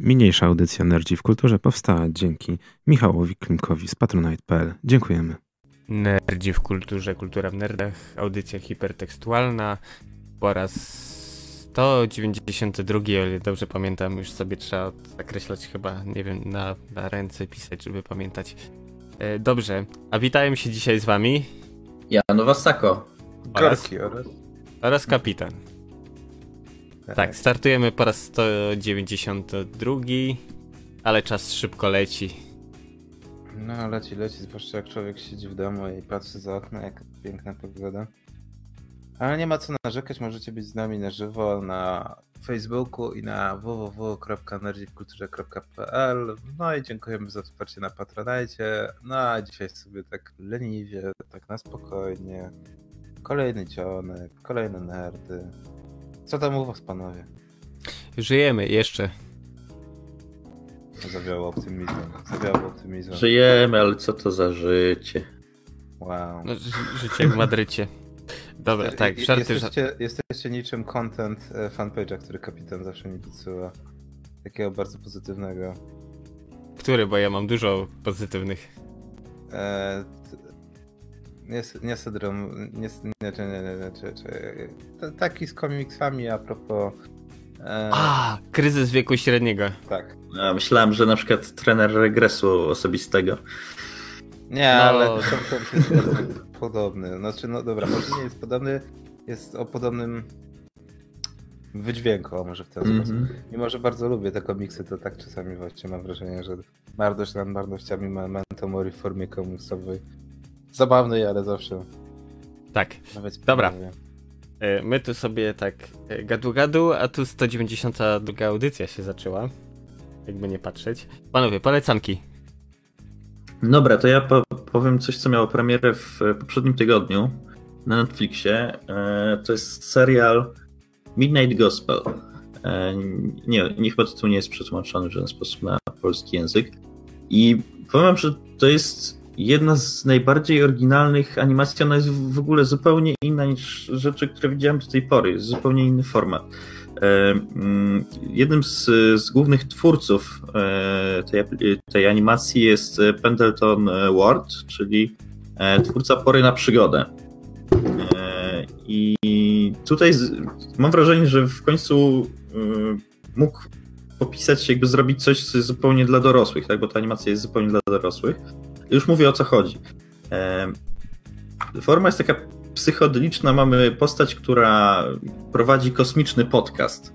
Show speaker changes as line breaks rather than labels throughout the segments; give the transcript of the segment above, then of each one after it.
Mniejsza audycja Nerdzi w Kulturze powstała dzięki Michałowi Klimkowi z patronite.pl. Dziękujemy.
Nerdzi w Kulturze, Kultura w Nerdach, audycja hipertekstualna po raz 192, o ile dobrze pamiętam, już sobie trzeba zakreślać chyba, nie wiem, na, na ręce pisać, żeby pamiętać. E, dobrze, a witają się dzisiaj z wami
Janowa Sako.
oraz...
oraz
kapitan. Tak, startujemy po raz 192, ale czas szybko leci.
No leci, leci, zwłaszcza jak człowiek siedzi w domu i patrzy za okno, jak piękna pogoda. Ale nie ma co narzekać, możecie być z nami na żywo na Facebooku i na www.nerdziwkulturze.pl No i dziękujemy za wsparcie na Patronajcie. No a dzisiaj sobie tak leniwie, tak na spokojnie. Kolejny cionek, kolejne nerdy. Co tam u was panowie?
Żyjemy jeszcze.
Zawiało optymizmem, zawiało optymizmem.
Żyjemy, ale co to za życie?
Wow.
No, ży- życie jak w Madrycie. Dobra, tak, żarty, żarty.
jesteście, jesteście niczym content e, fanpage'a, który kapitan zawsze mi podsyła. Takiego bardzo pozytywnego.
Który, bo ja mam dużo pozytywnych.
E, t- nie, syndrom, nie, nie, nie, nie, nie, nie czy, czy, t- taki z komiksami a propos. E,
A, kryzys wieku średniego.
tak.
A, myślałem, że na przykład trener regresu osobistego.
Nie,
No.
ale content jest bardzo podobny. Znaczy, no dobra, może nie jest podobny, jest o podobnym wydźwięku, o może w ten sposób.
Mhm.
Mimo, że bardzo lubię te komiksy, to tak czasami właśnie mam wrażenie, że marność nad marnościami ma Memento Mori w formie komiksowej. Zabawnej, ale zawsze
Tak.
nawet
Dobra. E, My tu sobie tak e, gadu gadu, a tu 192 audycja się zaczęła. Jakby nie patrzeć. Panowie, polecanki.
Dobra, to ja po powiem coś, co miało premierę w e, poprzednim tygodniu na Netflixie. E, to jest serial Midnight Gospel. E, nie, nie chyba tytuł nie jest przetłumaczony w żaden sposób na polski język. I powiem, że to jest jedna z najbardziej oryginalnych animacji. Ona jest w ogóle zupełnie inna niż rzeczy, które widziałem do tej pory. Jest zupełnie inny format. E, mm, Jednym z, z głównych twórców e, tej, tej animacji jest e, Pendleton Ward, czyli e, twórca Pory na przygodę. E, I tutaj mam wrażenie, że w końcu e, mógł popisać, jakby zrobić coś, co jest zupełnie dla dorosłych, tak? bo ta animacja jest zupełnie dla dorosłych. Już mówię o co chodzi. Forma jest taka psychodeliczna. Mamy postać, która prowadzi kosmiczny podcast.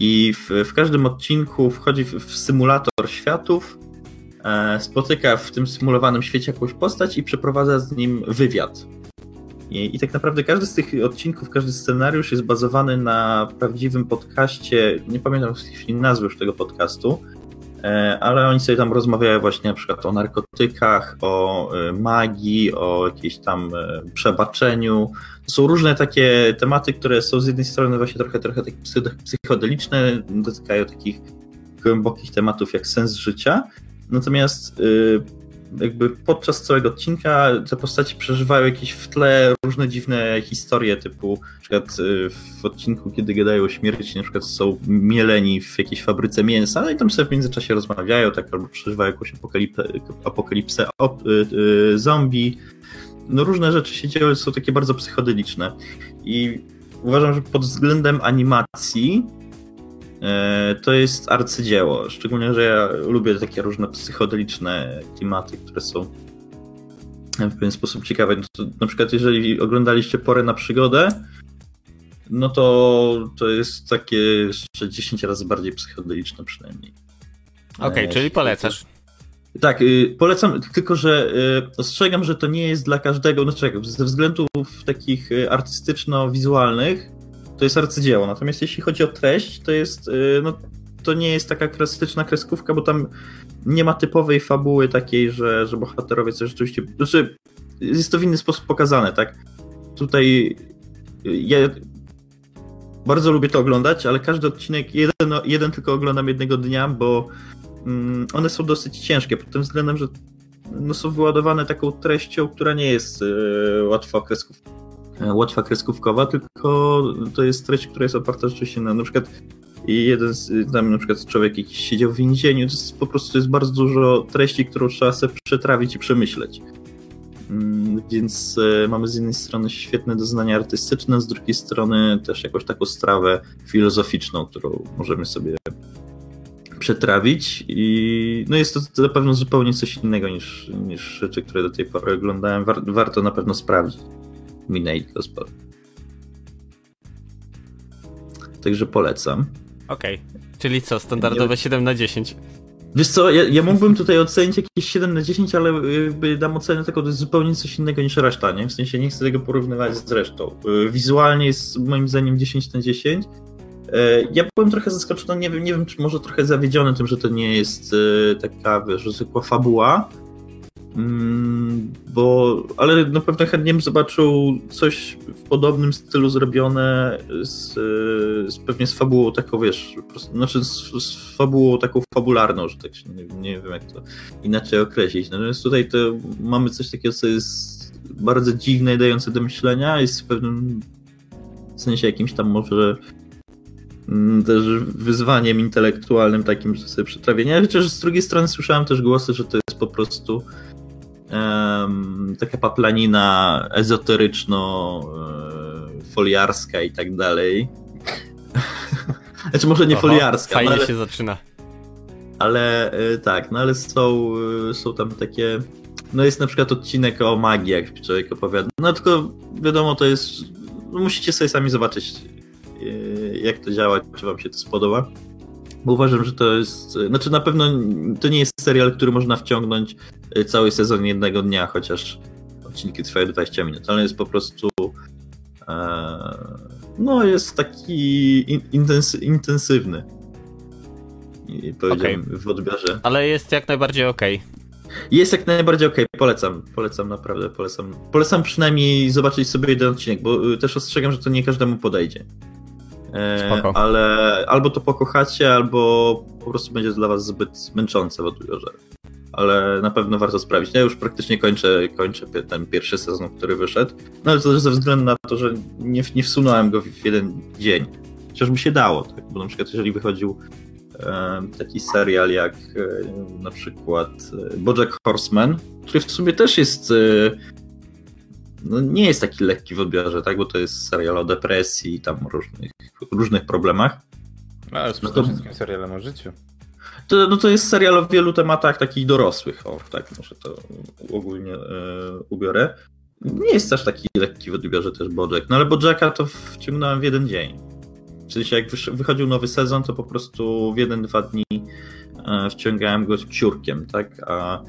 I w, w każdym odcinku wchodzi w, w symulator światów, e, spotyka w tym symulowanym świecie jakąś postać i przeprowadza z nim wywiad. I, I tak naprawdę każdy z tych odcinków, każdy scenariusz jest bazowany na prawdziwym podcaście. Nie pamiętam w tej chwili nazwy już tego podcastu, ale oni sobie tam rozmawiają właśnie na przykład o narkotykach, o e, magii, o jakiejś tam e, przebaczeniu. To są różne takie tematy, które są z jednej strony właśnie trochę, trochę psycho- psychodeliczne, dotykają takich głębokich tematów jak sens życia. Natomiast y, jakby podczas całego odcinka te postaci przeżywają jakieś w tle różne dziwne historie, typu na przykład y, w odcinku, kiedy gadają o śmierci, na przykład są mieleni w jakiejś fabryce mięsa, no i tam sobie w międzyczasie rozmawiają, tak, albo przeżywają jakąś apokalipsę op, y, y, zombie. No różne rzeczy się dzieją, są takie bardzo psychodeliczne. I uważam, że pod względem animacji to jest arcydzieło. Szczególnie, że ja lubię takie różne psychodeliczne klimaty, które są w pewien sposób ciekawe. No to, na przykład, jeżeli oglądaliście Porę na przygodę, no to to jest takie jeszcze 10 razy bardziej psychodeliczne przynajmniej.
Okej,
E,
czyli polecasz.
tak, y, polecam, tylko że y, ostrzegam, że to nie jest dla każdego, no czekaj, ze względów takich y, artystyczno-wizualnych to jest arcydzieło, natomiast jeśli chodzi o treść, to jest, y, no to nie jest taka klasyczna kreskówka, bo tam nie ma typowej fabuły takiej, że, że bohaterowie coś rzeczywiście, znaczy jest to w inny sposób pokazane, tak? Tutaj y, ja bardzo lubię to oglądać, ale każdy odcinek, jeden, jeden tylko oglądam jednego dnia, bo mm, one są dosyć ciężkie pod tym względem, że no, są wyładowane taką treścią, która nie jest e, łatwa, kresków, e, łatwa kreskówkowa, tylko to jest treść, która jest oparta rzeczywiście na na przykład i jeden z, tam na przykład człowiek jakiś siedział w więzieniu, to jest po prostu jest bardzo dużo treści, którą trzeba sobie przetrawić i przemyśleć. Mm, Więc e, mamy z jednej strony świetne doznania artystyczne, z drugiej strony też jakąś taką strawę filozoficzną, którą możemy sobie przetrawić i no jest to na pewno zupełnie coś innego niż, niż rzeczy, które do tej pory oglądałem. War, warto na pewno sprawdzić Midnight Gospel. Także polecam.
Okej. Czyli co, standardowe 7 na 10.
Wiesz co, ja, ja mógłbym tutaj ocenić jakieś 7 na 10, ale jakby dam ocenę tego, to jest zupełnie coś innego niż reszta, nie? W sensie nie chcę tego porównywać z resztą. Y, Wizualnie jest moim zdaniem 10 na 10. Y, Ja byłem trochę zaskoczony, nie wiem, nie wiem, czy może trochę zawiedziony tym, że to nie jest y, taka, wiesz, zwykła fabuła. Mm, Bo, ale na pewno chętnie bym zobaczył coś w podobnym stylu zrobione z, z pewnie z fabułą taką, wiesz, prostu, znaczy z, z fabułą taką fabularną, że tak się nie, nie wiem jak to inaczej określić. Natomiast tutaj to mamy coś takiego, co jest bardzo dziwne i dające do myślenia, jest w pewnym sensie jakimś tam może mm, też wyzwaniem intelektualnym takim, że sobie przetrawienie. Chociaż z drugiej strony słyszałem też głosy, że to jest po prostu taka paplanina ezoteryczno-foliarska i tak dalej. Znaczy może nie
Oho,
foliarska,
Fajnie
no ale,
się zaczyna.
ale e, tak, no ale są, e, są tam takie. No jest na przykład odcinek o magii, jak człowiek opowiada. No tylko wiadomo, to jest. No musicie sobie sami zobaczyć, e, jak to działa, czy wam się to spodoba. Bo uważam, że to jest. Znaczy na pewno to nie jest serial, który można wciągnąć e, cały sezon jednego dnia, chociaż odcinki trwają 20 minut, ale jest po prostu. E, no, jest taki in, intensy, intensywny. I powiedziałem w odbiorze.
Ale jest jak najbardziej okej.
Jest jak najbardziej okej, polecam, polecam naprawdę, polecam. Polecam przynajmniej zobaczyć sobie jeden odcinek, bo y, też ostrzegam, że to nie każdemu podejdzie. E,
Spoko.
ale albo to pokochacie, albo po prostu będzie dla was zbyt męczące w odbiorze. Ale na pewno warto sprawdzić. Ja już praktycznie kończę, kończę ten pierwszy sezon, który wyszedł. No ale to też ze względu na to, że nie, nie wsunąłem go w jeden dzień. Chociaż by się dało, tak? bo na przykład jeżeli wychodził taki serial jak e, na przykład e, Bojack Horseman, który w sumie też jest no nie jest taki lekki w odbiorze, tak? bo to jest serial o depresji i tam różnych, różnych problemach.
No, ale z
No to-
przede wszystkim serialem o życiu.
To, no to jest serial o wielu tematach takich dorosłych, o tak może to ogólnie e, ubiorę. Nie jest też taki lekki w odbiorze też Bojack, no ale Bojacka to wciągnąłem w jeden dzień. W sensie jak wychodził nowy sezon, to po prostu w jeden, dwa dni e, wciągałem go ciurkiem, tak? A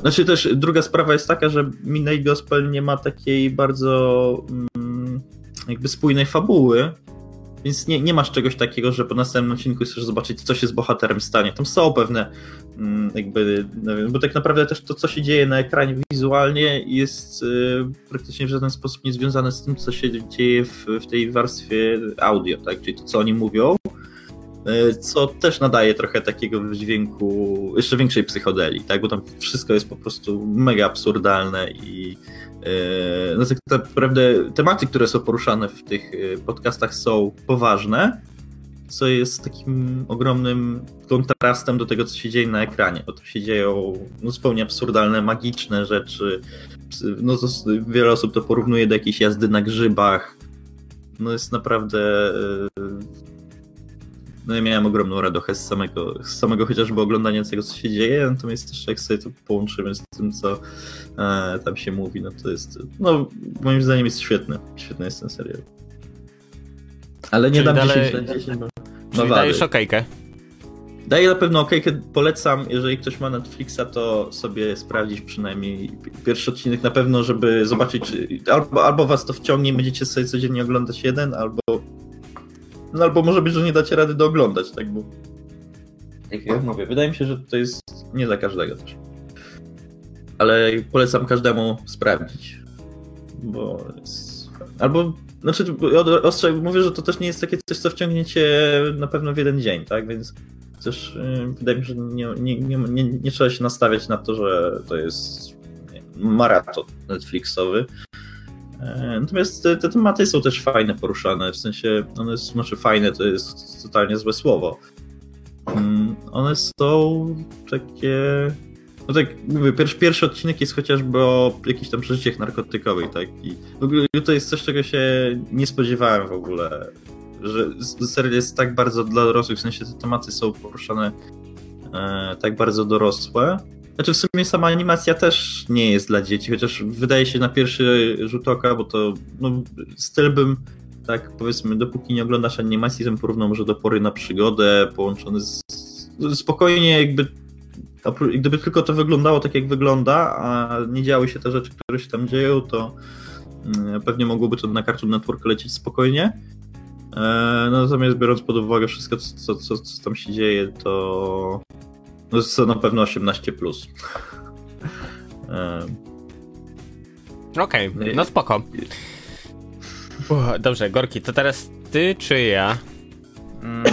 znaczy też druga sprawa jest taka, że Midnight Gospel nie ma takiej bardzo mm, jakby spójnej fabuły, więc nie, nie masz czegoś takiego, że po następnym odcinku chcesz zobaczyć, co się z bohaterem stanie. Tam są pewne, mm, jakby, no bo tak naprawdę też to, co się dzieje na ekranie wizualnie, jest y, praktycznie w żaden sposób nie związane z tym, co się dzieje w, w tej warstwie audio, tak? Czyli to, co oni mówią, co też nadaje trochę takiego dźwięku, jeszcze większej psychodelii, tak? Bo tam wszystko jest po prostu mega absurdalne i Yy, No tak naprawdę tematy, które są poruszane w tych yy, podcastach są poważne, co jest takim ogromnym kontrastem do tego, co się dzieje na ekranie, bo tu się dzieją no, zupełnie absurdalne, magiczne rzeczy. No to wiele osób to porównuje do jakiejś jazdy na grzybach. No jest naprawdę... No ja miałem ogromną radochę z samego, z samego chociażby oglądania tego, co się dzieje, natomiast też jak sobie to połączymy z tym, co e, tam się mówi, no to jest, no moim zdaniem jest świetny, świetny jest ten serial. Ale nie
Czyli
dam
dalej-
10 na 10, bo ma
Czyli dajesz okejkę.
Daję na pewno okejkę, polecam, jeżeli ktoś ma Netflixa, to sobie sprawdzić przynajmniej pi- pierwszy odcinek na pewno, żeby zobaczyć, czy albo, albo was to wciągnie, będziecie sobie codziennie oglądać jeden, albo no albo może być, że nie dacie rady dooglądać, tak, bo jak ja mówię, wydaje mi się, że to jest nie dla każdego też. Ale polecam każdemu sprawdzić, bo jest... albo znaczy, ostrzeg, mówię, że to też nie jest takie coś, co wciągniecie na pewno w jeden dzień, tak? Więc też yy, wydaje mi się, że nie, nie, nie, nie, trzeba się nastawiać na to, że to jest maraton Netflixowy. E, natomiast te, te, tematy są też fajne poruszane, w sensie one są, znaczy fajne to jest totalnie złe słowo. Mm, one są takie. No tak, mówię, pierwszy, pierwszy odcinek jest chociażby o jakichś tam przeżyciach narkotykowych, tak? I w ogóle to jest coś, czego się nie spodziewałem w ogóle, że serial jest tak bardzo dla dorosłych, w sensie te tematy są poruszane e, tak bardzo dorosłe. Znaczy w sumie sama animacja też nie jest dla dzieci, chociaż wydaje się na pierwszy rzut oka, bo to no, styl bym tak powiedzmy, dopóki nie oglądasz animacji, bym porównał może do pory na przygodę, połączony z spokojnie jakby gdyby tylko to wyglądało tak, jak wygląda, a nie działy się te rzeczy, które się tam dzieją, to mm, pewnie mogłoby to na Cartoon Network lecieć spokojnie. E, natomiast biorąc pod uwagę wszystko, co, co, co tam się dzieje, to no jest to na pewno 18+. Plus.
Okej, okay, no spoko. dobrze, Gorki, to teraz ty czy ja?
Mm,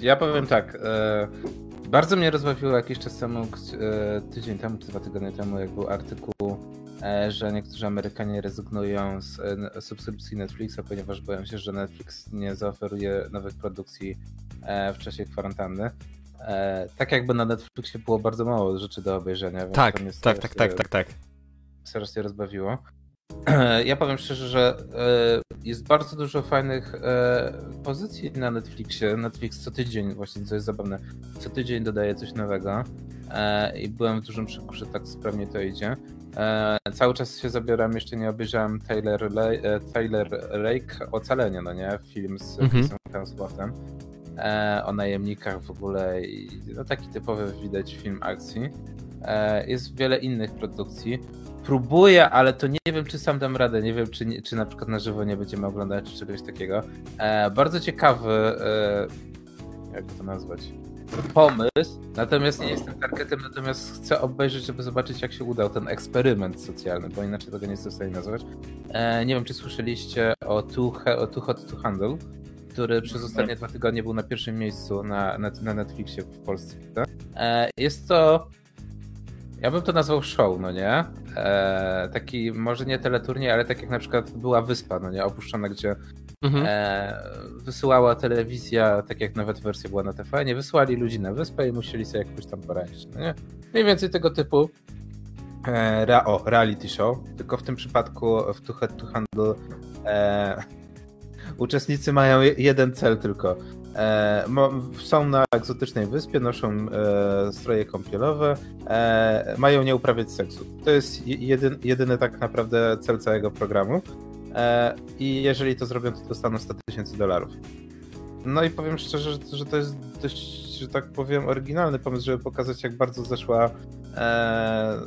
ja powiem tak. E, bardzo mnie rozbawiło jakiś czas temu, e, tydzień temu, czy dwa tygodnie temu, jak był artykuł, e, że niektórzy Amerykanie rezygnują z e, subskrypcji Netflixa, ponieważ boją się, że Netflix nie zaoferuje nowych produkcji w czasie kwarantanny. Tak jakby na Netflixie było bardzo mało rzeczy do obejrzenia. Więc
tak, tak, tak, tak, tak, tak.
Strasznie rozbawiło. Ja powiem szczerze, że jest bardzo dużo fajnych pozycji na Netflixie. Netflix co tydzień, właśnie co jest zabawne, co tydzień dodaje coś nowego i byłem w dużym szoku, że tak sprawnie to idzie. Cały czas się zabieram, jeszcze nie obejrzałem Taylor, Le Taylor Lake Ocalenie, no nie? Film z mhm. Hemsworthem o najemnikach w ogóle i no taki typowy widać film akcji. Jest wiele innych produkcji próbuję, ale to nie wiem, czy sam dam radę. Nie wiem, czy, nie, czy na przykład na żywo nie będziemy oglądać, czy czegoś takiego. E, bardzo ciekawy, e, jak to nazwać, pomysł. Natomiast nie jestem targetem, natomiast chcę obejrzeć, żeby zobaczyć, jak się udał ten eksperyment socjalny, bo inaczej tego nie jestem w stanie nazwać. E, nie wiem, czy słyszeliście o Too, o Too Hot to Handle, który przez ostatnie dwa tygodnie był na pierwszym miejscu na, na, na Netflixie w Polsce. E, jest to ja bym to nazwał show, no nie? E, taki, może nie teleturniej, ale tak jak na przykład była wyspa, no nie? Opuszczona, gdzie mhm. e, wysyłała telewizja, tak jak nawet wersja była na TV, nie wysyłali ludzi na wyspę i musieli sobie jakoś tam poradzić, no nie? Mniej więcej tego typu e, ra, o, reality show, tylko w tym przypadku w Too Head to Handle e, uczestnicy mają jeden cel tylko E, są na egzotycznej wyspie, noszą e, stroje kąpielowe, e, mają nie uprawiać seksu. To jest jedyn, jedyny tak naprawdę cel całego programu. I jeżeli to zrobią, to dostaną 100 tysięcy dolarów. No i powiem szczerze, że, to jest dość, że tak powiem, oryginalny pomysł, żeby pokazać, jak bardzo zeszła. E,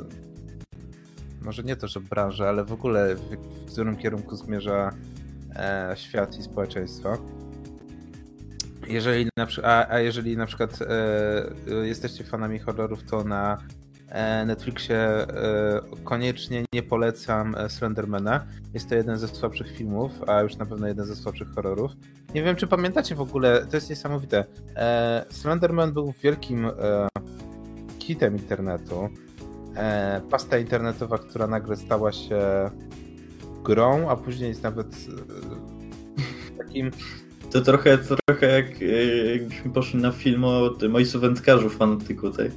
może nie to, że branża, ale w ogóle w, w którym kierunku zmierza e, świat i społeczeństwo. Jeżeli na, a, a jeżeli na przykład e, jesteście fanami horrorów, to na e, Netflixie e, koniecznie nie polecam e, Slendermana. Jest to jeden ze słabszych filmów, a już na pewno jeden ze słabszych horrorów. Nie wiem, czy pamiętacie w ogóle, to jest niesamowite. E, Slenderman był wielkim e, hitem internetu. pasta internetowa, która nagle stała się grą, a później jest nawet takim
to trochę, trochę jak, jakbyśmy poszli na film o tym ojcu wędkarzu fanatyku, tak?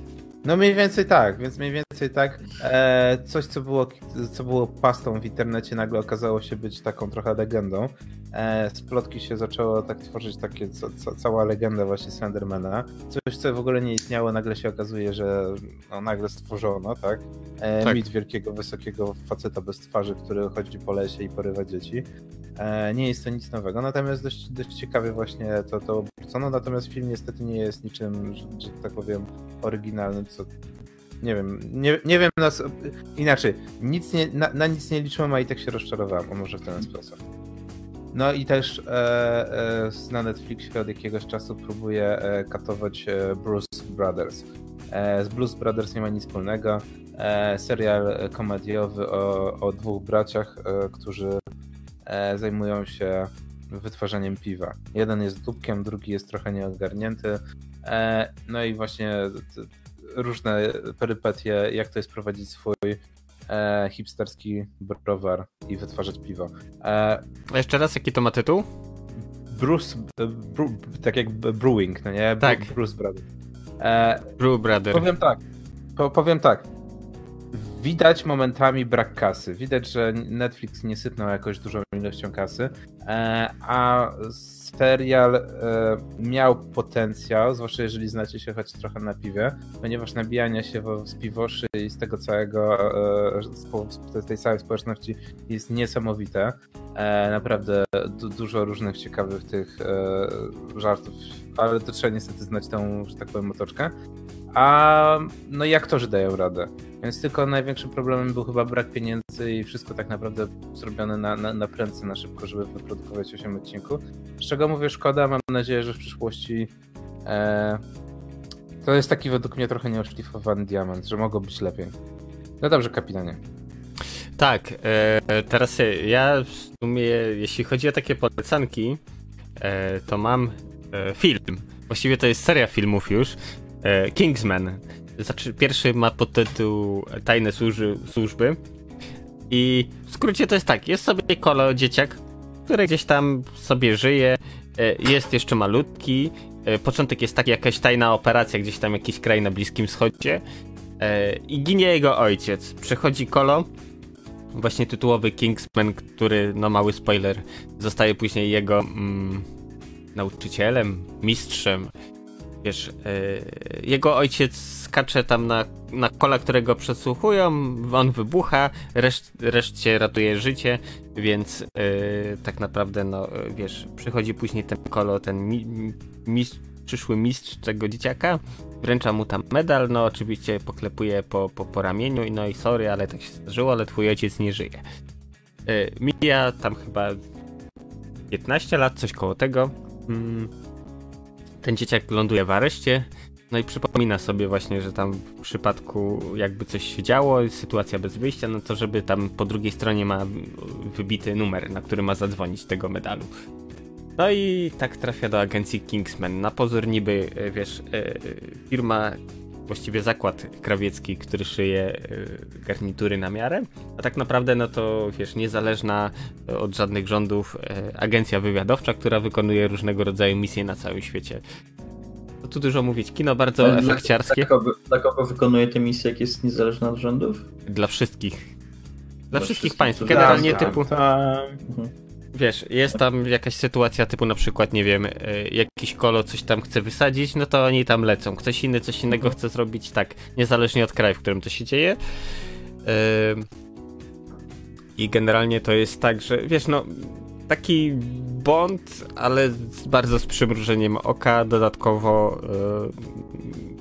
No mniej więcej tak, więc mniej więcej tak. E, coś, co było, co było pastą w internecie, nagle okazało się być taką trochę legendą. E, z plotki się zaczęło tak tworzyć takie, co, co, cała legenda właśnie Slendermana. Coś, co w ogóle nie istniało, nagle się okazuje, że no, nagle stworzono, tak? E, tak. Mit wielkiego, wysokiego faceta bez twarzy, który chodzi po lesie i porywa dzieci. E, nie jest to nic nowego, natomiast dość, dość ciekawie właśnie to, to obrócono, natomiast film niestety nie jest niczym, że, że tak powiem, oryginalnym, co nie wiem, nie, nie wiem nas, inaczej, nic nie, na, na, nic nie liczyłem, a i tak się rozczarowałem, o może w ten sposób. No i też e, e, na Netflixie od jakiegoś czasu próbuję e, katować e, Bruce Brothers. E, z Blues Brothers nie ma nic wspólnego. serial komediowy o, o dwóch braciach, którzy E, zajmują się wytwarzaniem piwa. Jeden jest dupkiem, drugi jest trochę nieogarnięty. E, no i właśnie różne perypetie, jak to jest prowadzić swój e, hipsterski browar i wytwarzać piwo. E,
A jeszcze raz, jaki to ma tytuł?
Bruce, e, tak jak Brewing, no nie?
Tak.
Bruce Brothers. E,
Brew Brother.
Powiem tak. Po, powiem tak. Widać momentami brak kasy. Widać, że Netflix nie sypnął jakoś dużą ilością kasy, e, a serial e, miał potencjał, zwłaszcza jeżeli znacie się choć trochę na piwie, ponieważ nabijanie się z piwoszy i z tego całego, e, z tej całej społeczności jest niesamowite. Naprawdę du, dużo różnych ciekawych tych żartów, ale to trzeba niestety znać tą, że tak powiem, otoczkę. A no i aktorzy dają radę. Więc tylko największym problemem był chyba brak pieniędzy i wszystko tak naprawdę zrobione na, na, na prędce, na szybko, żeby wyprodukować 8 odcinków. Z czego mówię szkoda, mam nadzieję, że w przyszłości e, to jest taki według mnie trochę nieoszlifowany diament, że mogło być lepiej. No dobrze, kapitanie.
Tak, e, teraz ja w sumie, jeśli chodzi o takie polecanki, e, to mam e, film. Właściwie to jest seria filmów już. E, Kingsman. Znaczy, pierwszy ma podtytuł Tajne służy, służby. I w skrócie to jest tak, jest sobie kolo dzieciak, który gdzieś tam sobie żyje, e, jest jeszcze malutki. E, początek jest taki, jakaś tajna operacja, gdzieś tam jakiś kraj na Bliskim Wschodzie. I ginie jego ojciec. Przychodzi kolo, właśnie tytułowy Kingsman, który, no mały spoiler, zostaje później jego mm, nauczycielem, mistrzem. Wiesz, yy, jego ojciec skacze tam na, na kola, które go przesłuchują, on wybucha, reszt, reszcie ratuje życie, więc yy, tak naprawdę, no wiesz, przychodzi później ten kolo, ten mi, mistrz, przyszły mistrz tego dzieciaka, wręcza mu tam medal, no oczywiście poklepuje po, po, po ramieniu i no i sorry, ale tak się zdarzyło, ale twój ojciec nie żyje. Yy, mija tam chyba 15 lat, coś koło tego. Mm, ten dzieciak ląduje w areszcie, no i przypomina sobie właśnie, że tam w przypadku jakby coś się działo, sytuacja bez wyjścia, no to żeby tam po drugiej stronie ma wybity numer, na który ma zadzwonić tego medalu. No i tak trafia do agencji Kingsman. Na pozór niby, e, wiesz, e, firma, właściwie zakład krawiecki, który szyje e, garnitury na miarę, a tak naprawdę no to, wiesz, niezależna od żadnych rządów agencja wywiadowcza, która wykonuje różnego rodzaju misje na całym świecie. To tu dużo mówić. Kino bardzo
Ale
efekciarskie.
Dla kogo, dla kogo wykonuje tę misję, jak jest niezależna od rządów?
Dla wszystkich. Dla,
Dla
wszystkich
wszystkich,
państw. Generalnie
tak,
typu.
Mhm.
Wiesz, jest tam jakaś sytuacja typu na przykład, nie wiem, y, jakiś kolo coś tam chce wysadzić, no to oni tam lecą. Ktoś inny coś innego chce zrobić, tak, niezależnie od kraju, w którym to się dzieje. Ym, I generalnie to jest tak, że wiesz, no, taki Bond, ale z, bardzo z przymrużeniem oka, dodatkowo,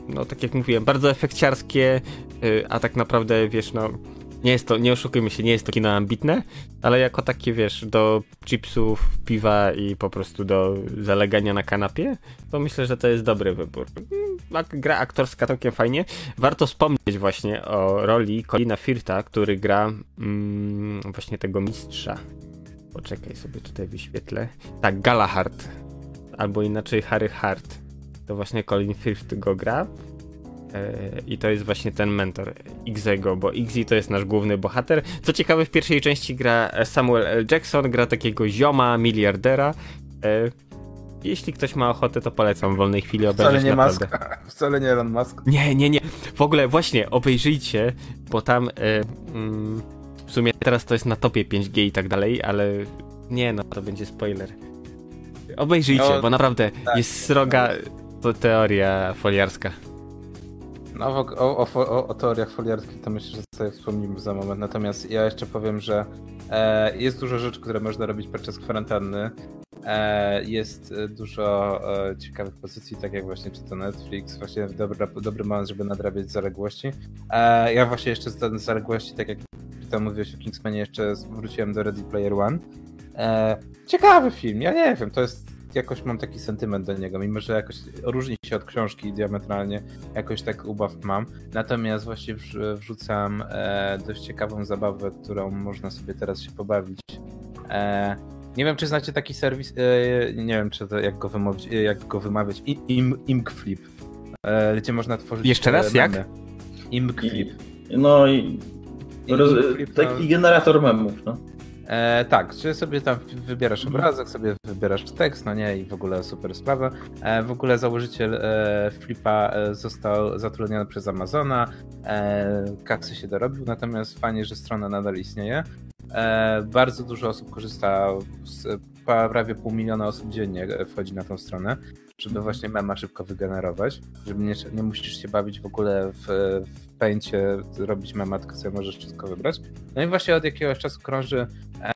y, no tak jak mówiłem, bardzo efekciarskie, y, a tak naprawdę, wiesz, no, nie jest to, nie oszukujmy się, nie jest to kino ambitne, ale jako takie, wiesz, do chipsów, piwa i po prostu do zalegania na kanapie, to myślę, że to jest dobry wybór. Gra aktorska całkiem fajnie. Warto wspomnieć właśnie o roli Colina Firta, który gra mm, właśnie tego mistrza. Poczekaj sobie tutaj wyświetlę. Tak, Galahard. Albo inaczej Harry Hart. To właśnie Colin Firth go gra. I to jest właśnie ten mentor Xego, bo Xi to jest nasz główny bohater. Co ciekawe, w pierwszej części gra Samuel L. Jackson, gra takiego zioma, miliardera. Jeśli ktoś ma ochotę, to polecam w wolnej chwili obejrzeć
Wcale nie
naprawdę.
Musk. Wcale nie Elon Musk.
Nie, nie, nie. W ogóle właśnie, obejrzyjcie, bo tam e, mm, w sumie teraz to jest na topie 5G i tak dalej, ale nie no, to będzie spoiler. Obejrzyjcie,
No,
bo naprawdę
tak,
jest sroga to teoria foliarska.
No, o, o, o, o, teoriach foliarskich to myślę, że sobie wspomnimy za moment. Natomiast ja jeszcze powiem, że e, jest dużo rzeczy, które można robić podczas kwarantanny. E, jest e, dużo e, ciekawych pozycji, tak jak właśnie czy to Netflix, właśnie dobra, dobry moment, żeby nadrabiać zaległości. E, ja właśnie jeszcze z zaległości, tak jak tam mówiłeś o Kingsmanie, jeszcze wróciłem do Ready Player One. E, ciekawy film, ja nie wiem, to jest jakoś mam taki sentyment do niego, mimo że jakoś różni się od książki diametralnie, jakoś tak ubaw mam. Natomiast właśnie wrz- wrzucam e, dość ciekawą zabawę, którą można sobie teraz się pobawić. E, nie wiem, czy znacie taki serwis, e, nie wiem, czy to, jak, go wymówić, e, jak go wymawiać, I- im, Imgflip, e, gdzie można tworzyć
Jeszcze raz,
e,
jak?
memy. Imgflip.
No i Roz... Taki generator memów, no.
E, tak, czy sobie tam wybierasz obrazek, sobie wybierasz tekst, no nie, i w ogóle super sprawa. E, w ogóle założyciel e, Flipa e, został zatrudniony przez Amazona, e, kaksy się dorobił, natomiast fajnie, że strona nadal istnieje. E, bardzo dużo osób korzysta, z, prawie pół miliona osób dziennie wchodzi na tą stronę, żeby właśnie mema szybko wygenerować, żeby nie, nie musisz się bawić w ogóle w, w pęcie, robić mema, tylko sobie możesz wszystko wybrać. No i właśnie od jakiegoś czasu krąży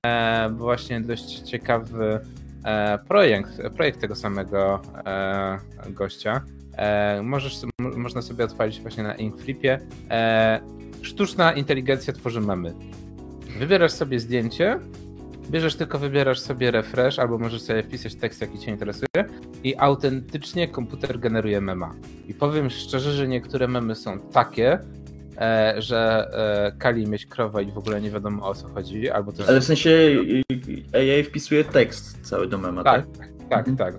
e, właśnie dość ciekawy e, projekt, projekt tego samego e, gościa. E, możesz, mo, można sobie odpalić właśnie na Inkflipie. E, sztuczna inteligencja tworzy memy. Wybierasz sobie zdjęcie, bierzesz tylko, wybierasz sobie refresh, albo możesz sobie wpisać tekst, jaki cię interesuje i autentycznie komputer generuje mema. I powiem szczerze, że niektóre memy są takie, e, że e, kali mieć krowę i w ogóle nie wiadomo o co chodzi, albo też...
Ale w sensie AI wpisuje tekst cały do mema, tak?
Tak, tak, mhm. tak.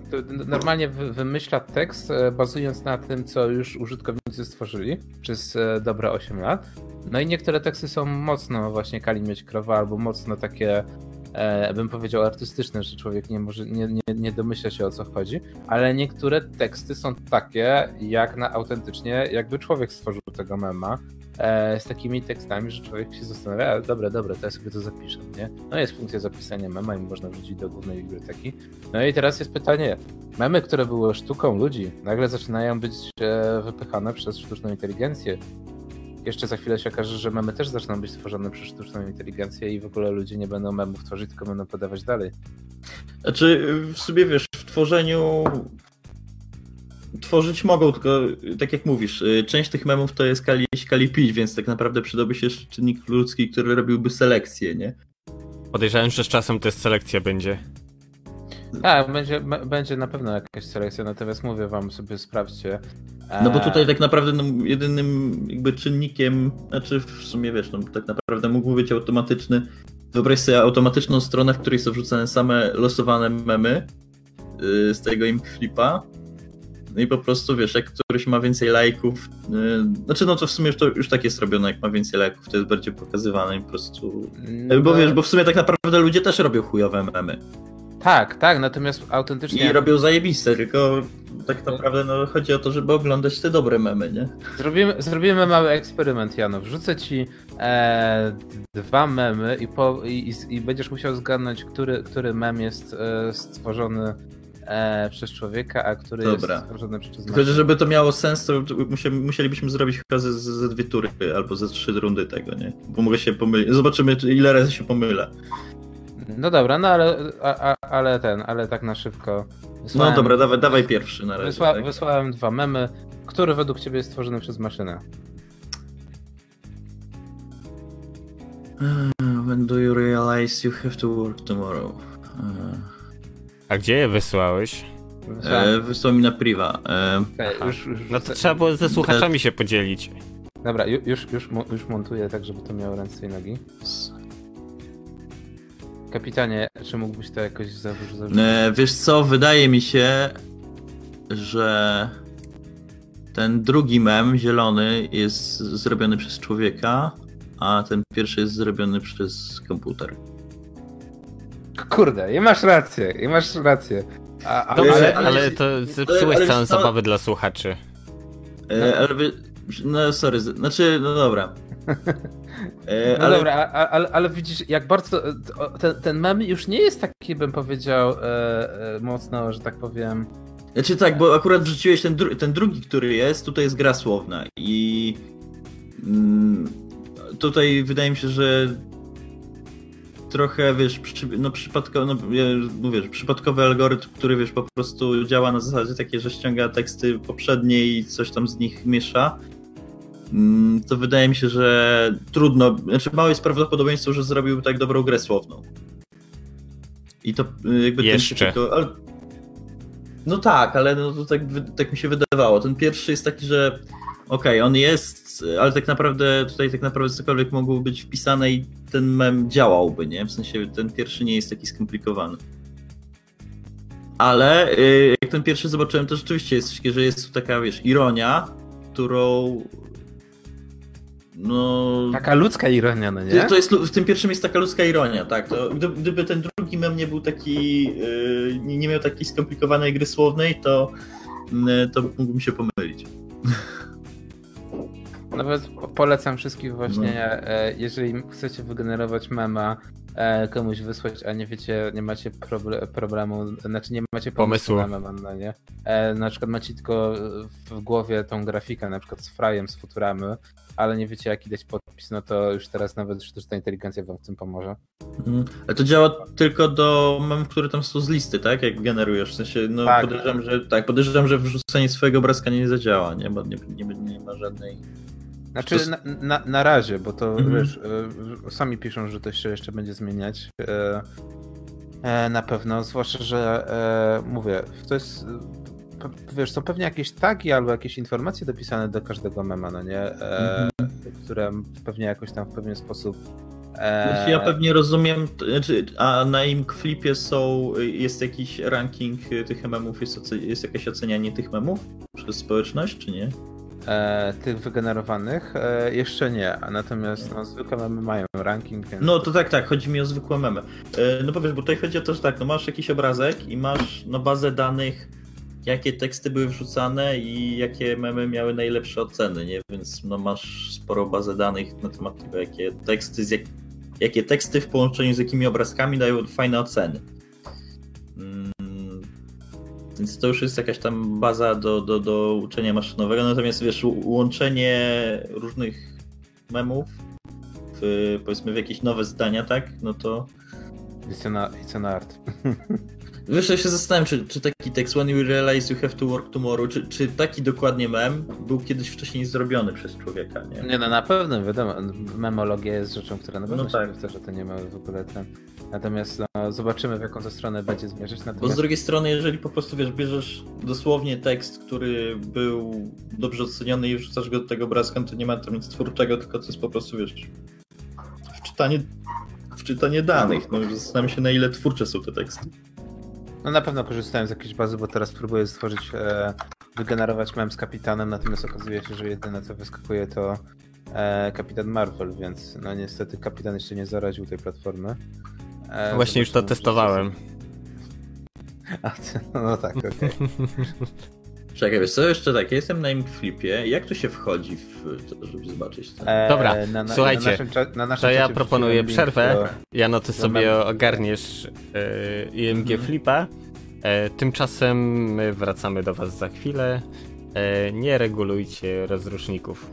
Normalnie wymyśla tekst, e, bazując na tym, co już użytkownicy stworzyli przez e, dobre 8 lat. No i niektóre teksty są mocno właśnie kali mieć krowa, albo mocno takie e, bym powiedział artystyczne, że człowiek nie może, nie, nie, nie domyśla się o co chodzi, ale niektóre teksty są takie, jak na autentycznie, jakby człowiek stworzył tego mema, e, z takimi tekstami, że człowiek się zastanawia, ale dobra, dobra, to sobie to zapiszę, nie? No jest funkcja zapisania mema i można wrzucić do głównej biblioteki. No i teraz jest pytanie, memy, które były sztuką ludzi, nagle zaczynają być e, wypychane przez sztuczną inteligencję jeszcze za chwilę się okaże, że memy też zaczną być tworzone przez sztuczną inteligencję i w ogóle ludzie nie będą memów tworzyć, tylko będą podawać dalej.
Znaczy, w sobie wiesz, w tworzeniu tworzyć mogą, tylko tak jak mówisz, y, część tych memów to jest kali, kali pić, więc tak naprawdę przydałby się czynnik ludzki, który robiłby selekcję, nie?
Podejrzewam, że z czasem też selekcja będzie.
Tak, będzie, będzie na pewno jakaś selekcja, natomiast mówię wam sobie, sprawdźcie,
no bo tutaj tak naprawdę no, jedynym jakby czynnikiem, znaczy w sumie wiesz, no tak naprawdę mógłby być automatyczny. Wyobraź sobie automatyczną stronę, w której są wrzucane same losowane memy yy, z tego im flipa. No i po prostu wiesz, jak któryś ma więcej lajków, yy, znaczy no to w sumie już, to już tak jest robione, jak ma więcej lajków, to jest bardziej pokazywane i po prostu. No. Bo wiesz, bo w sumie tak naprawdę ludzie też robią chujowe memy.
Tak, tak, natomiast autentycznie.
I robią zajebiste, tylko tak naprawdę no, chodzi o to, żeby oglądać te dobre memy, nie?
Zrobimy, zrobimy mały eksperyment, Jano. Wrzucę ci e, dwa memy i, po, i, i, będziesz musiał zgadnąć, który, który mem jest e, stworzony e, przez człowieka, a który Dobra. jest stworzony przez
maszynę. Tylko, żeby to miało sens, to musielibyśmy zrobić chyba ze, ze dwie tury albo ze trzy rundy tego, nie? Bo mogę się pomylić. Zobaczymy, ile razy się pomylę.
No dobra, no ale, a, a, ale ten, ale tak na szybko.
Wysłałem, no dobra, dawaj, dawaj pierwszy na razie.
Wysła, tak? Wysłałem dwa memy. Który według ciebie jest stworzony przez maszynę?
When do you realize you have to work tomorrow?
A gdzie je wysłałeś?
E, wysłał mi na priwa. E,
okay, już, już, no to trzeba było ze słuchaczami się podzielić.
Dobra, już, już, już montuję tak, żeby to miało ręce i nogi. Kapitanie, czy mógłbyś to jakoś zarzucić?
E, wiesz co, wydaje mi się, że ten drugi mem, zielony, jest zrobiony przez człowieka, a ten pierwszy jest zrobiony przez komputer.
Kurde, i masz rację, i masz rację.
A, a, ale, ale, ale, to zepsułeś ale, całą zabawę dla słuchaczy.
E, ale no sorry, znaczy, no dobra.
E, no ale... dobra, ale, ale, widzisz, jak bardzo. Ten, ten mem już nie jest taki, bym powiedział, e, e, mocno, że tak powiem.
Znaczy tak, bo akurat wrzuciłeś ten, dru ten drugi, który jest, tutaj jest gra słowna i mm, tutaj wydaje mi się, że trochę, wiesz, przy, no przypadkowy, no mówię, przypadkowy algorytm, który, wiesz, po prostu działa na zasadzie takiej, że ściąga teksty poprzednie i coś tam z nich miesza, to wydaje mi się, że trudno, znaczy małe jest prawdopodobieństwo, że zrobił tak dobrą grę słowną. I to y, jakby
Jeszcze.
Ten tylko, ale... No tak, ale no to tak, tak mi się wydawało. Ten pierwszy jest taki, że okej, okay, on jest, ale tak naprawdę tutaj tak naprawdę cokolwiek mogło być wpisane i ten mem działałby, nie? W sensie ten pierwszy nie jest taki skomplikowany. Ale y, jak ten pierwszy zobaczyłem, to rzeczywiście jest, że jest tu taka, wiesz, ironia, którą no...
Taka ludzka ironia, no nie?
To jest, w tym pierwszym jest taka ludzka ironia, tak. To, gdyby, ten drugi mem nie był taki, yy, nie, miał takiej skomplikowanej gry słownej, to, yy, to mógłbym się pomylić.
Nawet polecam wszystkich właśnie,
No.
e, jeżeli chcecie wygenerować mema, komuś wysłać, a nie wiecie, nie macie proble- problemu, znaczy nie macie pomysłu
Pomysłu.
na mema, no nie? E, na przykład macie tylko w głowie tą grafikę, na przykład z Frajem, z Futuramy, ale nie wiecie jaki dać podpis, no to już teraz nawet sztuczna inteligencja wam w tym pomoże.
Mhm. Ale to działa tylko do memów, które tam są z listy, tak? Jak generujesz, w sensie, no
Tak.
podejrzewam, że tak, podejrzewam, że wrzucenie swojego obrazka nie zadziała, nie? Bo nie, nie, nie ma żadnej...
Znaczy
To
na, na, na razie, bo to
Mhm.
wiesz, e, sami piszą, że to się jeszcze będzie zmieniać. E, e, na pewno, zwłaszcza, że mówię, to jest. Wiesz, są pewnie jakieś tagi albo jakieś informacje dopisane do każdego mema, no nie? E, Które pewnie jakoś tam w pewien sposób. E,
Znaczy, Ja pewnie rozumiem, znaczy, a na im flipie są, jest jakiś ranking y, tych memów, jest, jest jakieś ocenianie tych memów przez społeczność, czy nie?
E, tych wygenerowanych e, jeszcze nie, natomiast no, zwykłe memy mają ranking, więc.
No to tak, tak, chodzi mi o zwykłe memy. E, No powiesz, bo tutaj chodzi o to, że tak, no masz jakiś obrazek i masz no, bazę danych, jakie teksty były wrzucane i jakie memy miały najlepsze oceny, nie? Więc no masz sporo bazę danych na temat tego, jakie teksty, jak... jakie teksty w połączeniu z jakimi obrazkami dają fajne oceny. Więc to już jest jakaś tam baza do, do, do uczenia maszynowego, natomiast wiesz, łączenie różnych memów w, powiedzmy w jakieś nowe zdania, tak? No to
It's an, it's an art.
wiesz, ja się zastanawiam, czy, czy taki tekst When you realize you have to work tomorrow, czy, czy taki dokładnie mem był kiedyś wcześniej zrobiony przez człowieka, nie?
Nie no, na pewno, wiadomo, memologia jest rzeczą, która na pewno
No
się
tak.
powtarza, to nie ma w ogóle ten. Natomiast no, zobaczymy w jaką to stronę będzie zmierzać.
Bo z
Natomiast
drugiej strony, jeżeli po prostu wiesz, bierzesz dosłownie tekst, który był dobrze oceniony i wrzucasz go do tego obrazka, no to nie ma tam nic twórczego, tylko to jest po prostu, wiesz, wczytanie, wczytanie danych. No zastanawiam się, na ile twórcze są te teksty.
No na pewno korzystałem z jakiejś bazy, bo teraz próbuję stworzyć, e, wygenerować mem z kapitanem, natomiast okazuje się, że jedyne co wyskakuje to e, kapitan Marvel, więc no niestety kapitan jeszcze nie zaraził tej platformy. E,
Właśnie już to testowałem.
czy- A, ty- no tak, okej.
Czekaj, wiesz co, jeszcze tak, ja jestem na im flipie, jak tu się wchodzi w to, żeby zobaczyć to?
E,
Dobra,
na, na,
słuchajcie,
na naszym, na naszym
To ja proponuję przerwę.
do-
Ja ty sobie
memu.
ogarniesz e, IMG
Mhm.
Flipa. E, tymczasem my wracamy do was za chwilę. E, nie regulujcie rozruszników.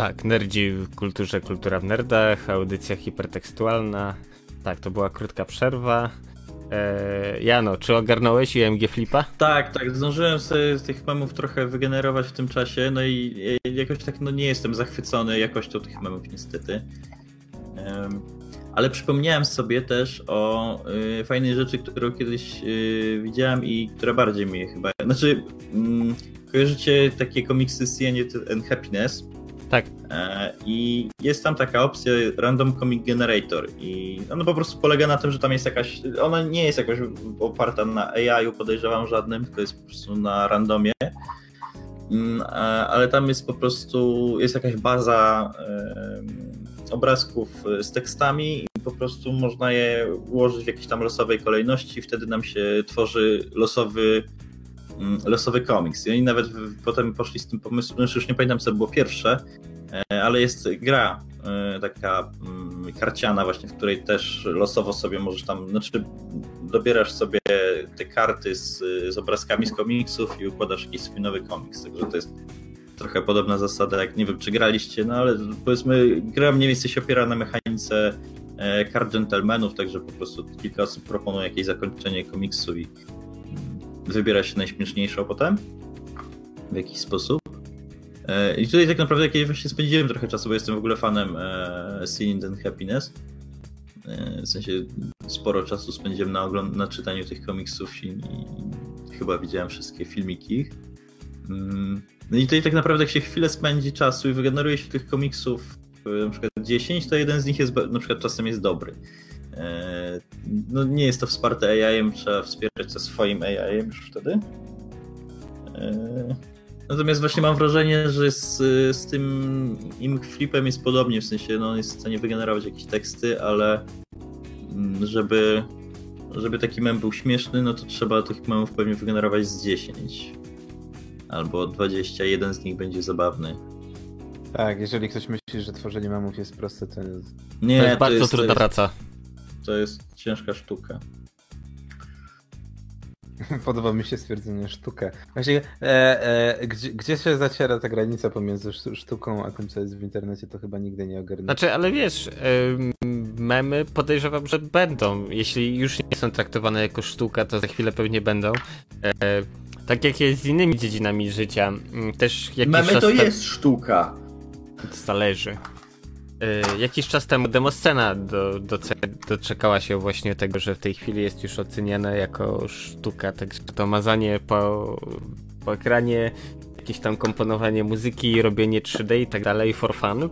Tak, nerdzi w kulturze, kultura w nerdach, audycja hipertekstualna. Tak, to była krótka przerwa. Eee, Jano, czy ogarnąłeś UMG Flipa?
Tak, tak, zdążyłem sobie z tych memów trochę wygenerować w tym czasie, no i jakoś tak no nie jestem zachwycony jakością tych memów niestety. Um, ale przypomniałem sobie też o y, fajnej rzeczy, którą kiedyś y, widziałem i która bardziej mnie chyba... Znaczy, y, kojarzycie takie komiksy CN and Happiness?
Tak.
E, I jest tam taka opcja Random Comic Generator i ono po prostu polega na tym, że tam jest jakaś, ona nie jest jakoś oparta na AI-u podejrzewam żadnym, tylko jest po prostu na randomie, mm, ale tam jest po prostu, jest jakaś baza obrazków z tekstami i po prostu można je ułożyć w jakiejś tam losowej kolejności, wtedy nam się tworzy losowy losowy komiks. I oni nawet potem poszli z tym pomysłem, znaczy już nie pamiętam co było pierwsze, e, ale jest gra e, taka mm, karciana właśnie, w której też losowo sobie możesz tam, znaczy dobierasz sobie te karty z, z obrazkami z komiksów i układasz jakiś swój nowy komiks, także to jest trochę podobna zasada, jak nie wiem czy graliście, no ale powiedzmy gra mniej więcej się opiera na mechanice e, kart gentlemanów, także po prostu kilka osób proponuje jakieś zakończenie komiksu i wybiera się najśmieszniejszą potem w jakiś sposób. E, I tutaj tak naprawdę kiedyś właśnie spędziłem trochę czasu, bo jestem w ogóle fanem e, Seeing and Happiness. E, w sensie sporo czasu spędziłem na, ogląd- na czytaniu tych komiksów i, i chyba widziałem wszystkie filmiki ich. Mm, no i tutaj tak naprawdę jak się chwilę spędzi czasu i wygeneruje się tych komiksów na przykład 10, to jeden z nich jest na przykład czasem jest dobry. E, no nie jest to wsparte AI-em, trzeba wspierać to swoim AI-em już wtedy. E, natomiast właśnie mam wrażenie, że z, z tym im flipem jest podobnie, w sensie no, on jest w stanie wygenerować jakieś teksty, ale mm, żeby, żeby taki mem był śmieszny, no to trzeba tych memów pewnie wygenerować z 10 albo 20, jeden z nich będzie zabawny.
Tak, jeżeli ktoś myśli, że tworzenie memów jest proste, to.
Nie, to jest bardzo to jest, trudna praca
to jest ciężka sztuka.
Podoba mi się stwierdzenie sztukę. Właśnie, e, e, gdzie, gdzie, się zaciera ta granica pomiędzy sztuką a tym, co jest w internecie, to chyba nigdy nie ogarnę.
Znaczy, ale wiesz, memy podejrzewam, że będą. Jeśli już nie są traktowane jako sztuka, to za chwilę pewnie będą. E, tak jak jest z innymi dziedzinami życia. Też jakiś
Memy to jest sztuka.
Zależy. Y, jakiś czas temu demoscena do, do, doczekała się właśnie tego, że w tej chwili jest już oceniana jako sztuka, także to mazanie po, po ekranie, jakieś tam komponowanie muzyki, robienie 3D i tak dalej for fun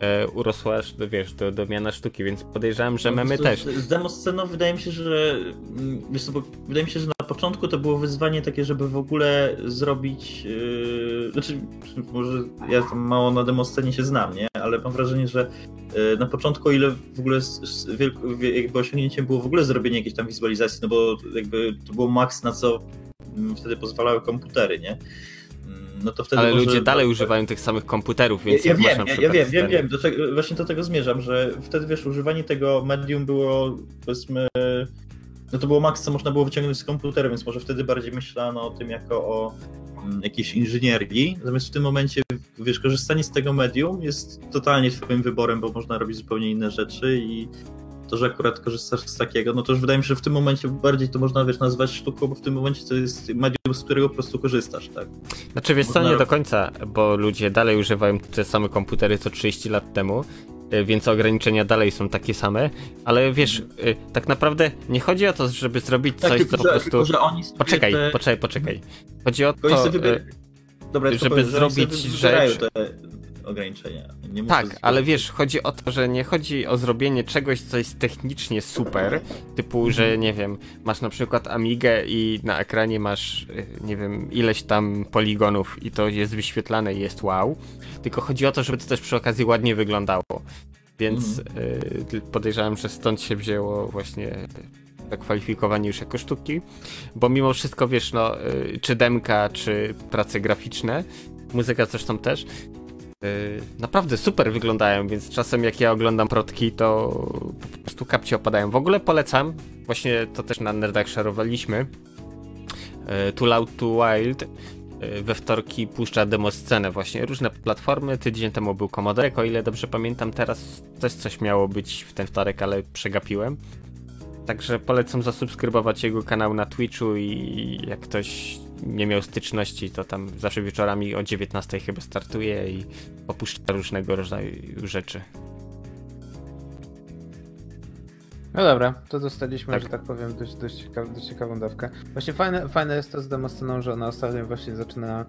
e, urosła wiesz, do, do miana sztuki, więc podejrzewam, że no, memy też.
Z demosceną wydaje mi się, że mm, wiesz co, wydaje mi się, że na początku to było wyzwanie takie, żeby w ogóle zrobić yy, znaczy, może ja tam mało na demoscenie się znam, nie? Ale mam wrażenie, że yy, na początku, ile w ogóle jakby osiągnięciem było w ogóle zrobienie jakiejś tam wizualizacji, no bo jakby to było maks na co mm, wtedy pozwalały komputery, nie?
No to wtedy Ale może... ludzie dalej używają tych samych komputerów, więc
ja, ja wiem, ja, ja, wiem, wiem, wiem, do tego, właśnie do tego zmierzam, że wtedy wiesz, używanie tego medium było powiedzmy no to było maks, co można było wyciągnąć z komputera, więc może wtedy bardziej myślano o tym jako o mm, jakiejś inżynierii, natomiast w tym momencie, wiesz, korzystanie z tego medium jest totalnie twoim wyborem, bo można robić zupełnie inne rzeczy i to, że akurat korzystasz z takiego, no to już wydaje mi się, że w tym momencie bardziej to można, wiesz, nazwać sztuką, bo w tym momencie to jest medium, z którego po prostu korzystasz, tak?
Znaczy, wiesz co, nie do końca, bo ludzie dalej używają te same komputery co 30 lat temu, y, więc ograniczenia dalej są takie same, ale wiesz, y, tak naprawdę nie chodzi o to, żeby zrobić tak, coś, co po prostu... Że oni poczekaj, te... poczekaj, poczekaj. Chodzi o to, y, Dobra, żeby zrobić rzecz... Te
ograniczenia.
tak, ale wiesz, chodzi o to, że nie chodzi o zrobienie czegoś, co jest technicznie super, typu, mhm. że nie wiem, masz na przykład Amigę i na ekranie masz, e, nie wiem, ileś tam poligonów i to jest wyświetlane i jest wow, tylko chodzi o to, żeby to też przy okazji ładnie wyglądało. Więc mhm. y, podejrzewam, że stąd się wzięło właśnie zakwalifikowanie już jako sztuki, bo mimo wszystko wiesz, no, y, czy demka, czy prace graficzne, muzyka zresztą też, naprawdę super wyglądają, więc czasem jak ja oglądam protki, to po prostu kapci opadają. W ogóle polecam, właśnie to też na nerdach szarowaliśmy, y, Too Loud to Wild. e, we wtorki puszcza demo scenę właśnie, różne platformy, tydzień temu był Commodore, o ile dobrze pamiętam, teraz też coś miało być w ten wtorek, ale przegapiłem. Także polecam zasubskrybować jego kanał na Twitchu i jak ktoś nie miał styczności, to tam zawsze wieczorami o 19 chyba startuje i opuszcza różnego rodzaju rzeczy.
No dobra, to dostaliśmy,
Tak.
że tak powiem, dość, dość, ciekaw, dość ciekawą dawkę. Właśnie fajne, fajne jest to z demosceną, że ona ostatnio właśnie zaczyna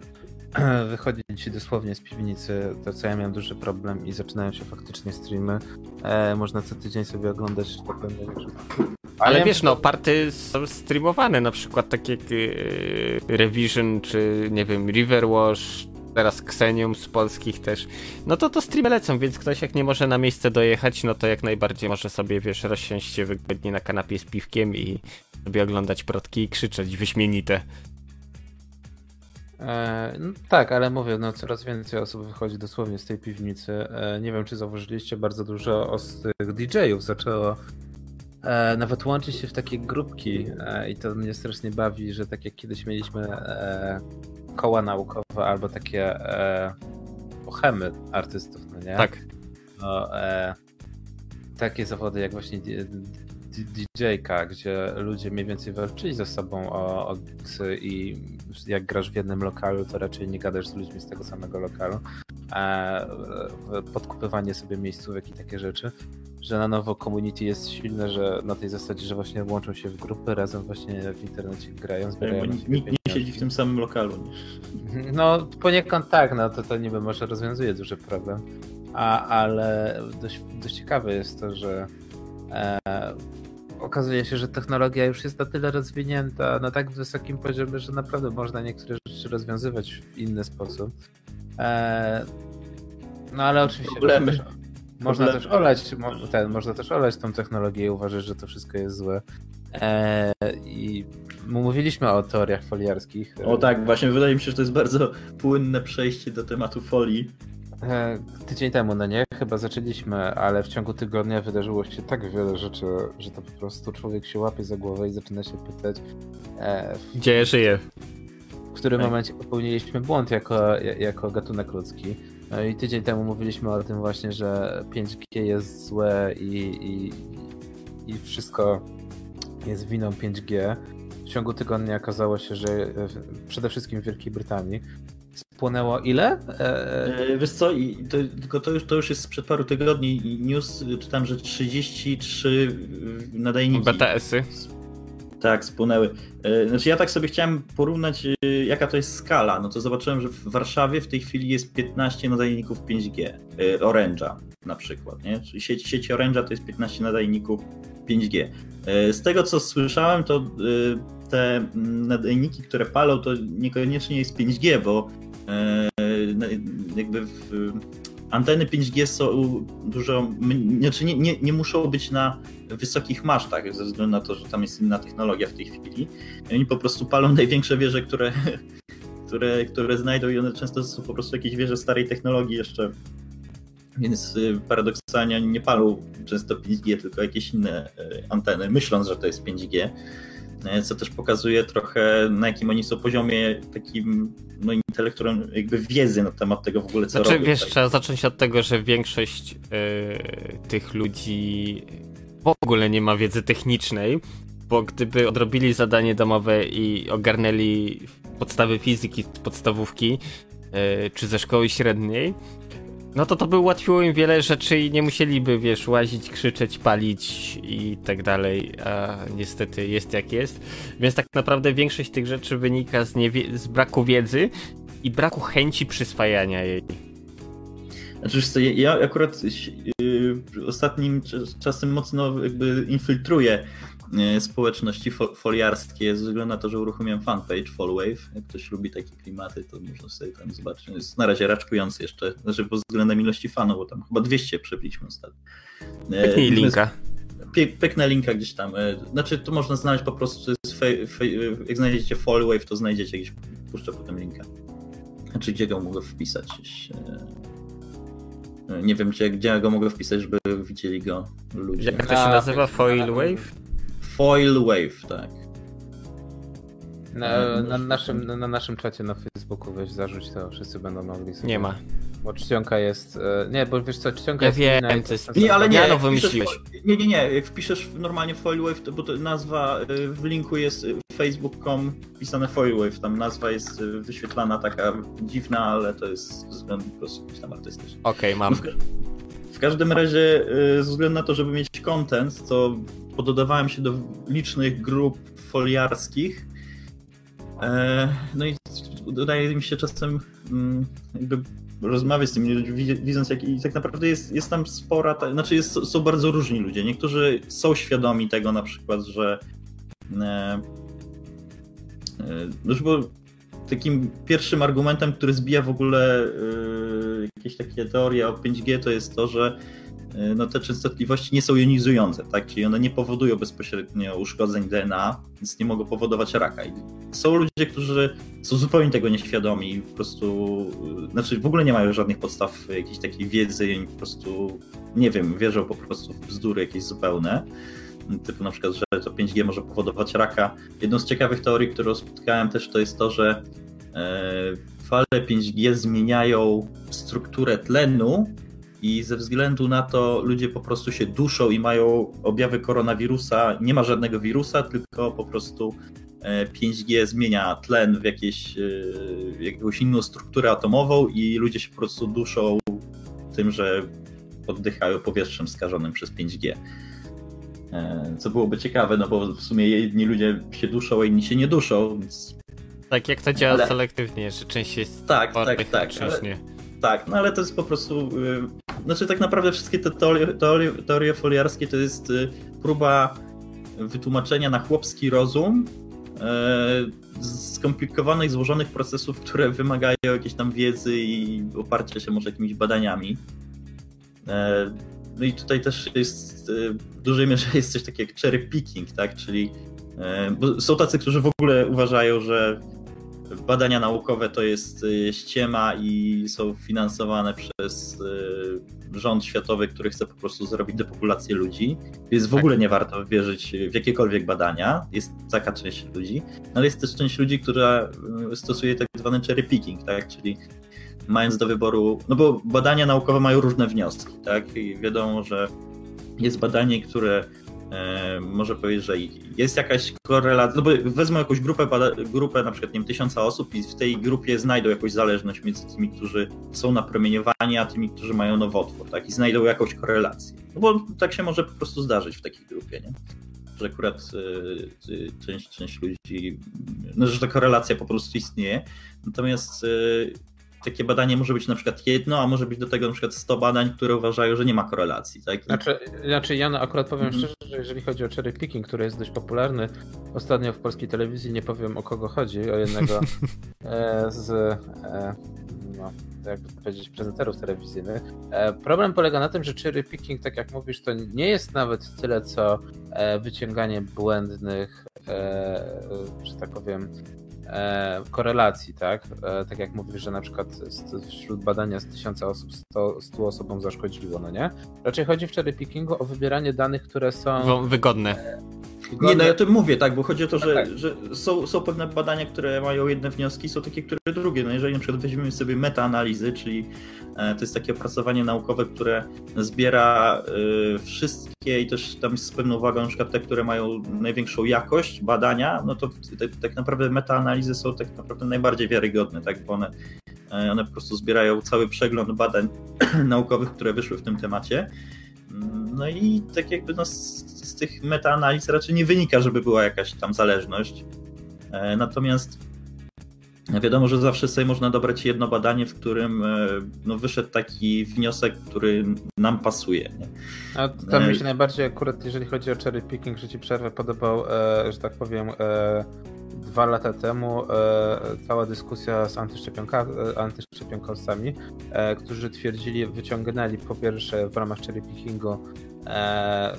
wychodzić dosłownie z piwnicy, to co ja miałem duży problem i zaczynają się faktycznie streamy. E, można co tydzień sobie oglądać pewne rzeczy.
Ale
ja
wiesz, no, party są streamowane, na przykład takie jak yy, Revision, czy nie wiem, Riverwash, teraz Xenium z polskich też. No to to streamy lecą, więc ktoś jak nie może na miejsce dojechać, no to jak najbardziej może sobie, wiesz, rozsiąść się wygodnie na kanapie z piwkiem i sobie oglądać protki i krzyczeć wyśmienite.
E, no, tak, ale mówię, no coraz więcej osób wychodzi dosłownie z tej piwnicy. E, nie wiem, czy zauważyliście, bardzo dużo os tych DJ-ów zaczęło e, nawet łączyć się w takie grupki i to mnie strasznie bawi, że tak jak kiedyś mieliśmy koła naukowe albo takie bohemy artystów, no nie?
Tak.
No, takie zawody jak właśnie DJ-ka, gdzie ludzie mniej więcej walczyli ze sobą o, o gigsy i jak grasz w jednym lokalu, to raczej nie gadasz z ludźmi z tego samego lokalu. E, podkupywanie sobie miejscówek i takie rzeczy, że na nowo community jest silne, że na tej zasadzie, że właśnie łączą się w grupy, razem właśnie w internecie grają, zbierają
Bo
siebie
nikt nie
pieniądze.
siedzi w tym samym lokalu. Nie?
No, poniekąd tak, no to, to niby może rozwiązuje duży problem. A, ale dość, dość ciekawe jest to, że okazuje się, że technologia już jest na tyle rozwinięta na tak wysokim poziomie, że naprawdę można niektóre rzeczy rozwiązywać w inny sposób. E, no ale oczywiście
Problemy.
Można
Problemy.
też olać, ten, można też olać tą technologię i uważać, że to wszystko jest złe. E, I mówiliśmy o teoriach foliarskich.
O tak, właśnie wydaje mi się, że to jest bardzo płynne przejście do tematu folii.
E, Tydzień temu, no nie? Chyba zaczęliśmy, ale w ciągu tygodnia wydarzyło się tak wiele rzeczy, że to po prostu człowiek się łapie za głowę i zaczyna się pytać, e, w,
Gdzie żyję?
w którym
Tak.
momencie popełniliśmy błąd jako, jako gatunek ludzki. No i tydzień temu mówiliśmy o tym właśnie, że 5G jest złe i, i, i wszystko jest winą 5G. W ciągu tygodnia okazało się, że przede wszystkim w Wielkiej Brytanii spłonęło ile? E,
E, Wiesz co, i to, tylko to już, to już jest sprzed paru tygodni i news, y, czytam, że 33 y, nadajniki
BTS-y.
tak spłynęły. E, Znaczy ja tak sobie chciałem porównać y, jaka to jest skala, no to zobaczyłem, że w Warszawie w tej chwili jest 15 nadajników 5G, y, Orange'a na przykład, nie? Czyli sieć, sieć Orange'a to jest 15 nadajników 5G. E, Z tego co słyszałem, to te mm, nadajniki, które palą, to niekoniecznie jest 5G, bo e, jakby w, anteny 5G są dużo, znaczy nie, nie, nie muszą być na wysokich masztach, ze względu na to, że tam jest inna technologia w tej chwili. I oni po prostu palą największe wieże, które, które, które znajdą i one często są po prostu jakieś wieże starej technologii jeszcze. Więc y, paradoksalnie oni nie palą często 5G, tylko jakieś inne y, anteny, myśląc, że to jest 5G. E, Co też pokazuje trochę, na jakim oni są poziomie takim no, intelektualnym, jakby wiedzy na temat tego w ogóle, co
Znaczy,
robią.
wiesz,
tak.
trzeba zacząć od tego, że większość e, tych ludzi w ogóle nie ma wiedzy technicznej, bo gdyby odrobili zadanie domowe i ogarnęli podstawy fizyki z podstawówki e, czy ze szkoły średniej, no to to by ułatwiło im wiele rzeczy i nie musieliby, wiesz, łazić, krzyczeć, palić i tak dalej, a niestety jest jak jest. Więc tak naprawdę większość tych rzeczy wynika z, z braku wiedzy i braku chęci przyswajania jej.
Znaczy, co, ja- akurat yy, ostatnim cz- czasem mocno jakby infiltruję społeczności fo- foliarskie ze względu na to, że uruchomiłem fanpage Fallwave. Jak ktoś lubi takie klimaty, to można sobie tam zobaczyć. Jest na razie raczkujący jeszcze, znaczy pod względem ilości fanów, bo tam chyba 200 przebiliśmy ostatnio. Yy,
Pyknij linka.
Pyknę linka gdzieś tam. e, Znaczy, to można znaleźć po prostu. jak znajdziecie Fallwave, to znajdziecie gdzieś. Puszczę potem linka. Znaczy, gdzie go mogę wpisać. E, Nie wiem, gdzie, gdzie go mogę wpisać, żeby widzieli go ludzie.
Jak to się nazywa?
tak,
Foil. Wave?
Foil Wave, tak.
Na, na, naszym, na naszym czacie na Facebooku weź zarzuć, to wszyscy będą mogli sobie...
Nie ma.
Bo czcionka jest... e, Nie, bo wiesz co, czcionka
Ja
jest...
wiem,
inna
to jest-
Nie, ale nie,
Ja no
jak wpiszesz,
wymyśliłeś.
nie, nie, nie, jak wpiszesz normalnie Foilwave, to, bo to nazwa y, w linku jest y, facebook.com wpisane Foilwave, tam nazwa jest wyświetlana taka dziwna, ale to jest ze względu po prostu jakiś tam artystyczny.
Okej,
No
mam.
w, w każdym razie, ze względu na to, żeby mieć content, to pododawałem się do licznych grup foliarskich. E, No i udaje mi się czasem mm, jakby rozmawiać z tymi ludźmi, wi- widząc jak i tak naprawdę jest, jest tam spora, ta, znaczy jest, są bardzo różni ludzie. Niektórzy są świadomi tego na przykład, że e, e, no, bo takim pierwszym argumentem, który zbija w ogóle e, jakieś takie teorie o 5G, to jest to, że no, te częstotliwości nie są jonizujące, tak? Czyli one nie powodują bezpośrednio uszkodzeń DNA, więc nie mogą powodować raka. I są ludzie, którzy są zupełnie tego nieświadomi po prostu, e, znaczy w ogóle nie mają żadnych podstaw jakiejś takiej wiedzy i po prostu, nie wiem, wierzą po prostu w bzdury jakieś zupełne. Typu na przykład, że to 5G może powodować raka. Jedną z ciekawych teorii, którą spotkałem też, to jest to, że e, fale 5G zmieniają strukturę tlenu i ze względu na to ludzie po prostu się duszą i mają objawy koronawirusa. Nie ma żadnego wirusa, tylko po prostu e, 5G zmienia tlen w jakieś, e, jakąś inną strukturę atomową i ludzie się po prostu duszą tym, że oddychają powietrzem skażonym przez 5G. E, Co byłoby ciekawe, no bo w sumie jedni ludzie się duszą, a inni się nie duszą, więc
Tak, jak to działa
Ale-
selektywnie, że część jest
tak, tak, tak.
część
Ale,
nie.
Tak, no ale to jest po prostu. y, Znaczy, tak naprawdę wszystkie te teorie, teorie, teorie foliarskie to jest y, próba wytłumaczenia na chłopski rozum y, skomplikowanych, złożonych procesów, które wymagają jakiejś tam wiedzy i oparcia się może jakimiś badaniami. E, No i tutaj też jest y, w dużej mierze jest coś takiego jak cherry picking, tak? Czyli e, bo są tacy, którzy w ogóle uważają, że badania naukowe to jest y, ściema i są finansowane przez y, rząd światowy, który chce po prostu zrobić depopulację ludzi. Więc w
Tak.
ogóle nie warto wierzyć w jakiekolwiek badania. Jest taka część ludzi, ale jest też część ludzi, która y, stosuje tak zwany cherry picking, tak? Czyli mając do wyboru, no bo badania naukowe mają różne wnioski, tak? I wiadomo, że jest badanie, które e, może powiedzieć, że jest jakaś korelacja, no bo wezmą jakąś grupę, grupę na przykład nie wiem, tysiąca osób i w tej grupie znajdą jakąś zależność między tymi, którzy są napromieniowani, a tymi, którzy mają nowotwór, tak? I znajdą jakąś korelację. No bo tak się może po prostu zdarzyć w takiej grupie, nie? Że akurat y, y, część, część ludzi, no że ta korelacja po prostu istnieje. Natomiast y, takie badanie może być na przykład jedno, a może być do tego na przykład 100 badań, które uważają, że nie ma korelacji. Tak? I
Znaczy, znaczy ja no akurat powiem
Mhm.
szczerze, że jeżeli chodzi o cherry picking, który jest dość popularny, ostatnio w polskiej telewizji nie powiem o kogo chodzi, o jednego e, z e, no, jakby powiedzieć, prezenterów telewizyjnych. E, problem polega na tym, że cherry picking, tak jak mówisz, to nie jest nawet tyle co e, wyciąganie błędnych, że tak powiem, korelacji, tak? E, tak jak mówisz, że na przykład wśród badania z tysiąca osób 100, 100 osobom zaszkodziło, no nie? Raczej chodzi w cherry pickingu o wybieranie danych, które są
Wygodne.
Nie, no ja o tym mówię, tak, bo chodzi o to, że,
Tak.
że są, są pewne badania, które mają jedne wnioski, są takie, które drugie. No jeżeli na przykład weźmiemy sobie metaanalizy, czyli e, to jest takie opracowanie naukowe, które zbiera e, wszystkie i też tam z pewną uwagą na przykład te, które mają największą jakość badania, no to tak, naprawdę metaanalizy są tak naprawdę najbardziej wiarygodne, tak, bo one, e, one po prostu zbierają cały przegląd badań naukowych, które wyszły w tym temacie. No i tak jakby no, z, z tych metaanaliz raczej nie wynika, żeby była jakaś tam zależność. E, Natomiast wiadomo, że zawsze sobie można dobrać jedno badanie, w którym e, no, wyszedł taki wniosek, który nam pasuje. Nie?
A to mi się najbardziej akurat, jeżeli chodzi o cherry picking, że ci przerwę, podobał, e, że tak powiem, e, dwa lata temu e, cała dyskusja z antyszczepionka, e, antyszczepionkowcami, e, którzy twierdzili, wyciągnęli po pierwsze w ramach cherry pickingu e,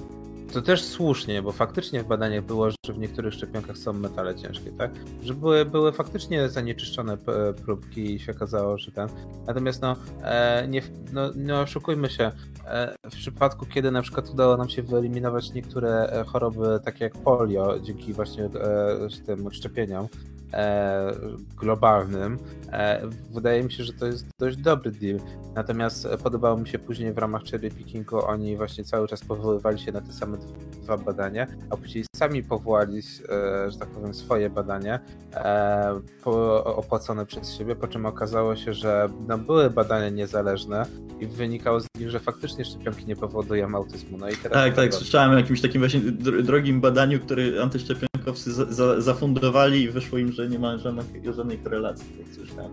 to też słusznie, bo faktycznie w badaniach było, że w niektórych szczepionkach są metale ciężkie, tak? Że były, były faktycznie zanieczyszczone p- próbki i się okazało, że ten. Natomiast no, e, nie, no, nie oszukujmy się, e, w przypadku, kiedy na przykład udało nam się wyeliminować niektóre e, choroby, takie jak polio, dzięki właśnie e, tym szczepieniom, e, globalnym, e, wydaje mi się, że to jest dość dobry deal. Natomiast podobało mi się później w ramach cherry pickingu, oni właśnie cały czas powoływali się na te same dwa badania, a później sami powołali, e, że tak powiem, swoje badania e, po, opłacone przez siebie, po czym okazało się, że no, były badania niezależne i wynikało z nich, że faktycznie szczepionki nie powodują autyzmu. No i teraz
tak, tak, słyszałem o jakimś takim właśnie drogim badaniu, który antyszczepionkowcy za, za, zafundowali i wyszło im, że nie ma żadnej, żadnej korelacji, jak słyszałem.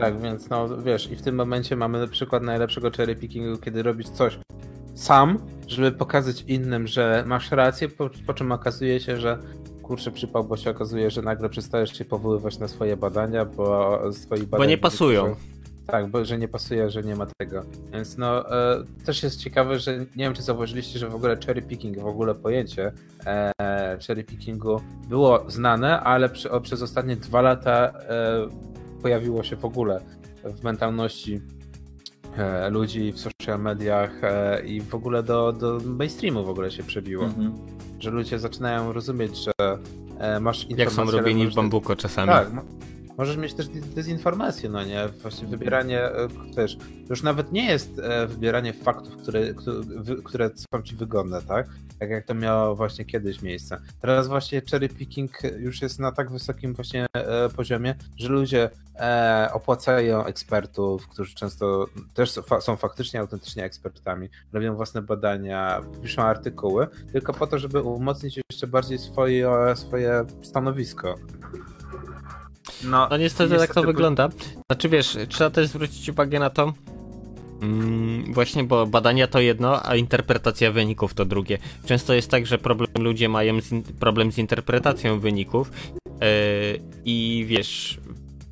Tak, więc no wiesz, i w tym momencie mamy przykład najlepszego cherry pickingu, kiedy robisz coś sam, żeby pokazać innym, że masz rację, po, po czym okazuje się, że kurczę przypał, bo się okazuje, że nagle przestajesz się powoływać na swoje badania, bo swoi badania...
Bo nie pasują.
Tak, bo że nie pasuje, że nie ma tego. Więc no, e, też jest ciekawe, że nie wiem, czy zauważyliście, że w ogóle cherry picking, w ogóle pojęcie e, cherry pickingu było znane, ale przy, o, przez ostatnie dwa lata e, pojawiło się w ogóle w mentalności e, ludzi w social mediach e, i w ogóle do, do mainstreamu w ogóle się przebiło. Mhm. Że ludzie zaczynają rozumieć, że e, masz
informacje... Jak są robieni w bambuko czasami.
Tak, Możesz mieć też dezinformację, no nie? Właśnie wybieranie, e, też, już nawet nie jest e, wybieranie faktów, które, które są ci wygodne, tak? Tak jak to miało właśnie kiedyś miejsce. Teraz właśnie cherry picking już jest na tak wysokim właśnie e, poziomie, że ludzie opłacają ekspertów, którzy często też są faktycznie, autentycznie ekspertami, robią własne badania, piszą artykuły, tylko po to, żeby umocnić jeszcze bardziej swoje, swoje stanowisko.
No, no niestety, niestety tak to wygląda. Znaczy wiesz, trzeba też zwrócić uwagę na to, mm, właśnie, bo badania to jedno, a interpretacja wyników to drugie. Często jest tak, że problem ludzie mają z problem z interpretacją wyników yy, i wiesz,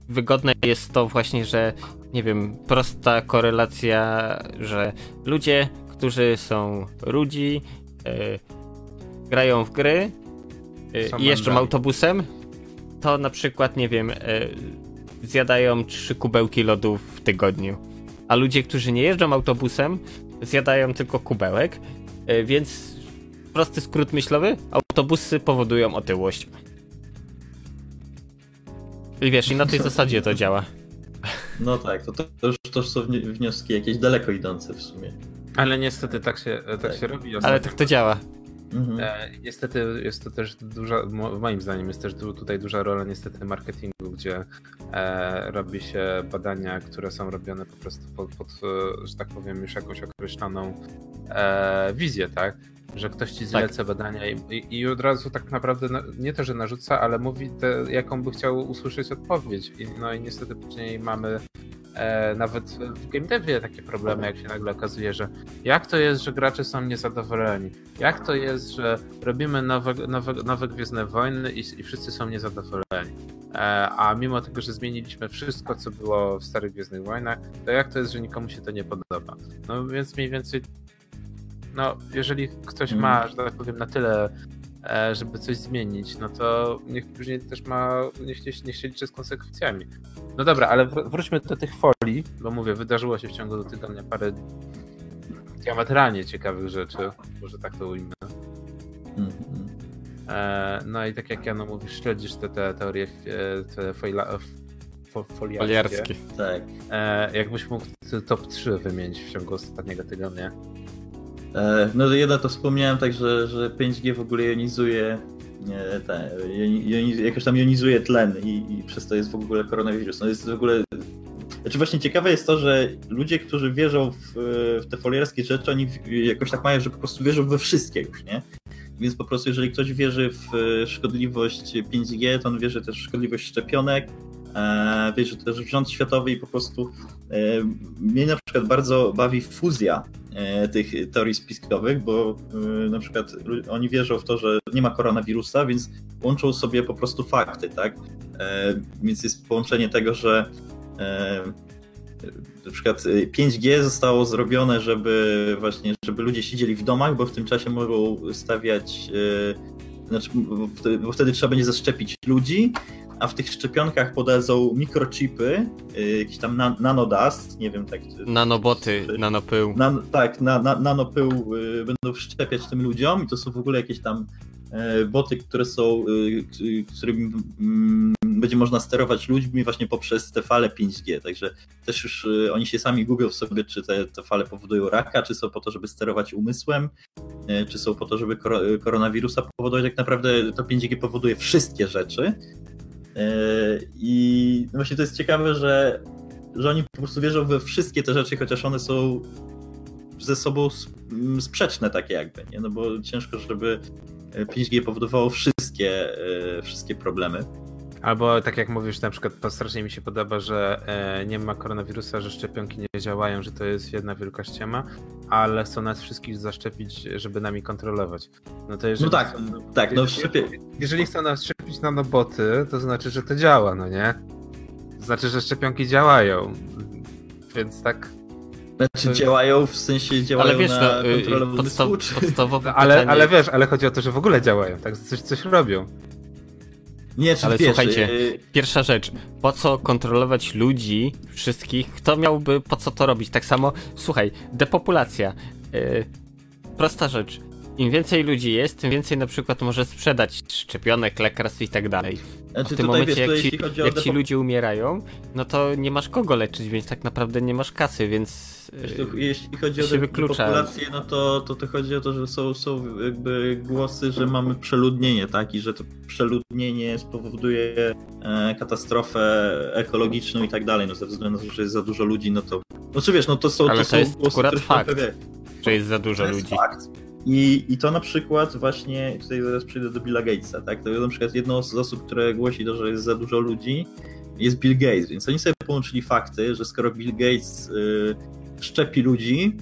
wygodne jest to właśnie, że nie wiem, prosta korelacja, że ludzie, którzy są rudzi, yy, grają w gry yy, i jeżdżą autobusem, to na przykład, nie wiem, e, zjadają trzy kubełki lodów w tygodniu. A ludzie, którzy nie jeżdżą autobusem, zjadają tylko kubełek, e, więc prosty skrót myślowy, autobusy powodują otyłość. I wiesz, i na tej zasadzie to działa.
No tak, to, to, już, to są wnioski jakieś daleko idące w sumie.
Ale niestety tak się, tak, tak. się robi.
Ale tak to działa.
Mhm. E, niestety jest to też duża, moim zdaniem jest też tutaj duża rola niestety marketingu, gdzie e, robi się badania, które są robione po prostu pod, pod że tak powiem, już jakąś określoną e, wizję, tak? Że ktoś ci zleca tak. badania i, i, i, od razu tak naprawdę na, nie to, że narzuca, ale mówi te, jaką by chciał usłyszeć odpowiedź. I, no i niestety później mamy e, nawet w game devie takie problemy, jak się nagle okazuje, że jak to jest, że gracze są niezadowoleni? Jak to jest, że robimy nowe, nowe, nowe Gwiezdne Wojny i, i wszyscy są niezadowoleni? E, a mimo tego, że zmieniliśmy wszystko, co było w starych Gwiezdnych Wojnach, to jak to jest, że nikomu się to nie podoba? No więc mniej więcej no, jeżeli ktoś ma, mhm. że tak powiem, na tyle E, żeby coś zmienić, no to niech później też ma, niech, niech, niech się liczy z konsekwencjami. No dobra, ale wróćmy do tych folii, bo mówię, wydarzyło się w ciągu do tygodnia parę diametralnie ciekawych rzeczy, może tak to ujmę. -hmm. e, no i tak jak ja no mówisz, śledzisz te, te teorie e, te foila, fo, foliarskie. foliarskie.
Tak.
E, jakbyś mógł top 3 wymienić w ciągu ostatniego tygodnia?
E, no jedno to wspomniałem tak, że, że 5G w ogóle jonizuje te, joniz, jakoś tam jonizuje tlen i, i, przez to jest w ogóle koronawirus. No jest w ogóle. Znaczy właśnie ciekawe jest to, że ludzie, którzy wierzą w, w te folierskie rzeczy, oni jakoś tak mają, że po prostu wierzą we wszystkie już, nie? Więc po prostu jeżeli ktoś wierzy w szkodliwość 5G, to on wierzy też w szkodliwość szczepionek, e, wierzy też rząd światowy i po prostu e, mnie na przykład bardzo bawi fuzja E, tych teorii spiskowych, bo na przykład oni wierzą w to, że nie ma koronawirusa, więc łączą sobie po prostu fakty, tak? Więc jest połączenie tego, że na przykład 5G zostało zrobione, żeby właśnie, żeby ludzie siedzieli w domach, bo w tym czasie mogą stawiać, znaczy, bo wtedy trzeba będzie zaszczepić ludzi, a w tych szczepionkach podadzą mikrochipy, y, jakiś tam na, nanodust, nie wiem tak.
Nanoboty, czy, nanopył.
Nan, tak, na, na, nanopył y, będą wszczepiać tym ludziom i to są w ogóle jakieś tam e, boty, które są, e, którymi mm, będzie można sterować ludźmi właśnie poprzez te fale 5G. Także też już oni się sami gubią w sobie, czy te, te fale powodują raka, czy są po to, żeby sterować umysłem, czy są po to, żeby koronawirusa powodować. Tak naprawdę to 5G powoduje wszystkie rzeczy. I właśnie to jest ciekawe, że, że oni po prostu wierzą we wszystkie te rzeczy, chociaż one są ze sobą sprzeczne takie jakby, nie? No bo ciężko, żeby 5G powodowało wszystkie, e, wszystkie problemy.
Albo tak jak mówisz, na przykład strasznie mi się podoba, że e, nie ma koronawirusa, że szczepionki nie działają, że to jest jedna wielka ściema, ale chcą nas wszystkich zaszczepić, żeby nami kontrolować.
No, to jeżeli no tak, chcą, tak, no
szczepie... Jeżeli chcą nas szczepić nanoboty, to znaczy, że to działa, no nie? To znaczy, że szczepionki działają. Więc tak
znaczy działają, w sensie działają ale wiesz, na no, y, kontrolę podstaw,
podstawowe
ale, pytanie... ale wiesz, ale chodzi o to, że w ogóle działają, tak? Coś, coś robią.
Nie, czy Ale wiesz, słuchajcie, yy... pierwsza rzecz, po co kontrolować ludzi, wszystkich? Kto miałby po co to robić? Tak samo, słuchaj, depopulacja. Yy, prosta rzecz. Im więcej ludzi jest, tym więcej na przykład może sprzedać szczepionek, lekarstw i tak dalej. Znaczy, w tym momencie, wiesz, jak, ci, jak ci ludzie umierają, no to nie masz kogo leczyć, więc tak naprawdę nie masz kasy, więc
jeśli chodzi o populację, no to, to to chodzi o to, że są, są jakby głosy, że mamy przeludnienie, tak? I że to przeludnienie spowoduje e, katastrofę ekologiczną i tak dalej. No ze względu na to, że jest za dużo ludzi, no to. No czy wiesz, no to są.
Ale
to,
to
są
jest głosy, akurat fakt, że jest za dużo to ludzi. Fakt.
I, I to na przykład właśnie, tutaj zaraz przejdę do Billa Gatesa, tak? To jest na przykład jedną z osób, które głosi to, że jest za dużo ludzi, jest Bill Gates, więc oni sobie połączyli fakty, że skoro Bill Gates y, szczepi ludzi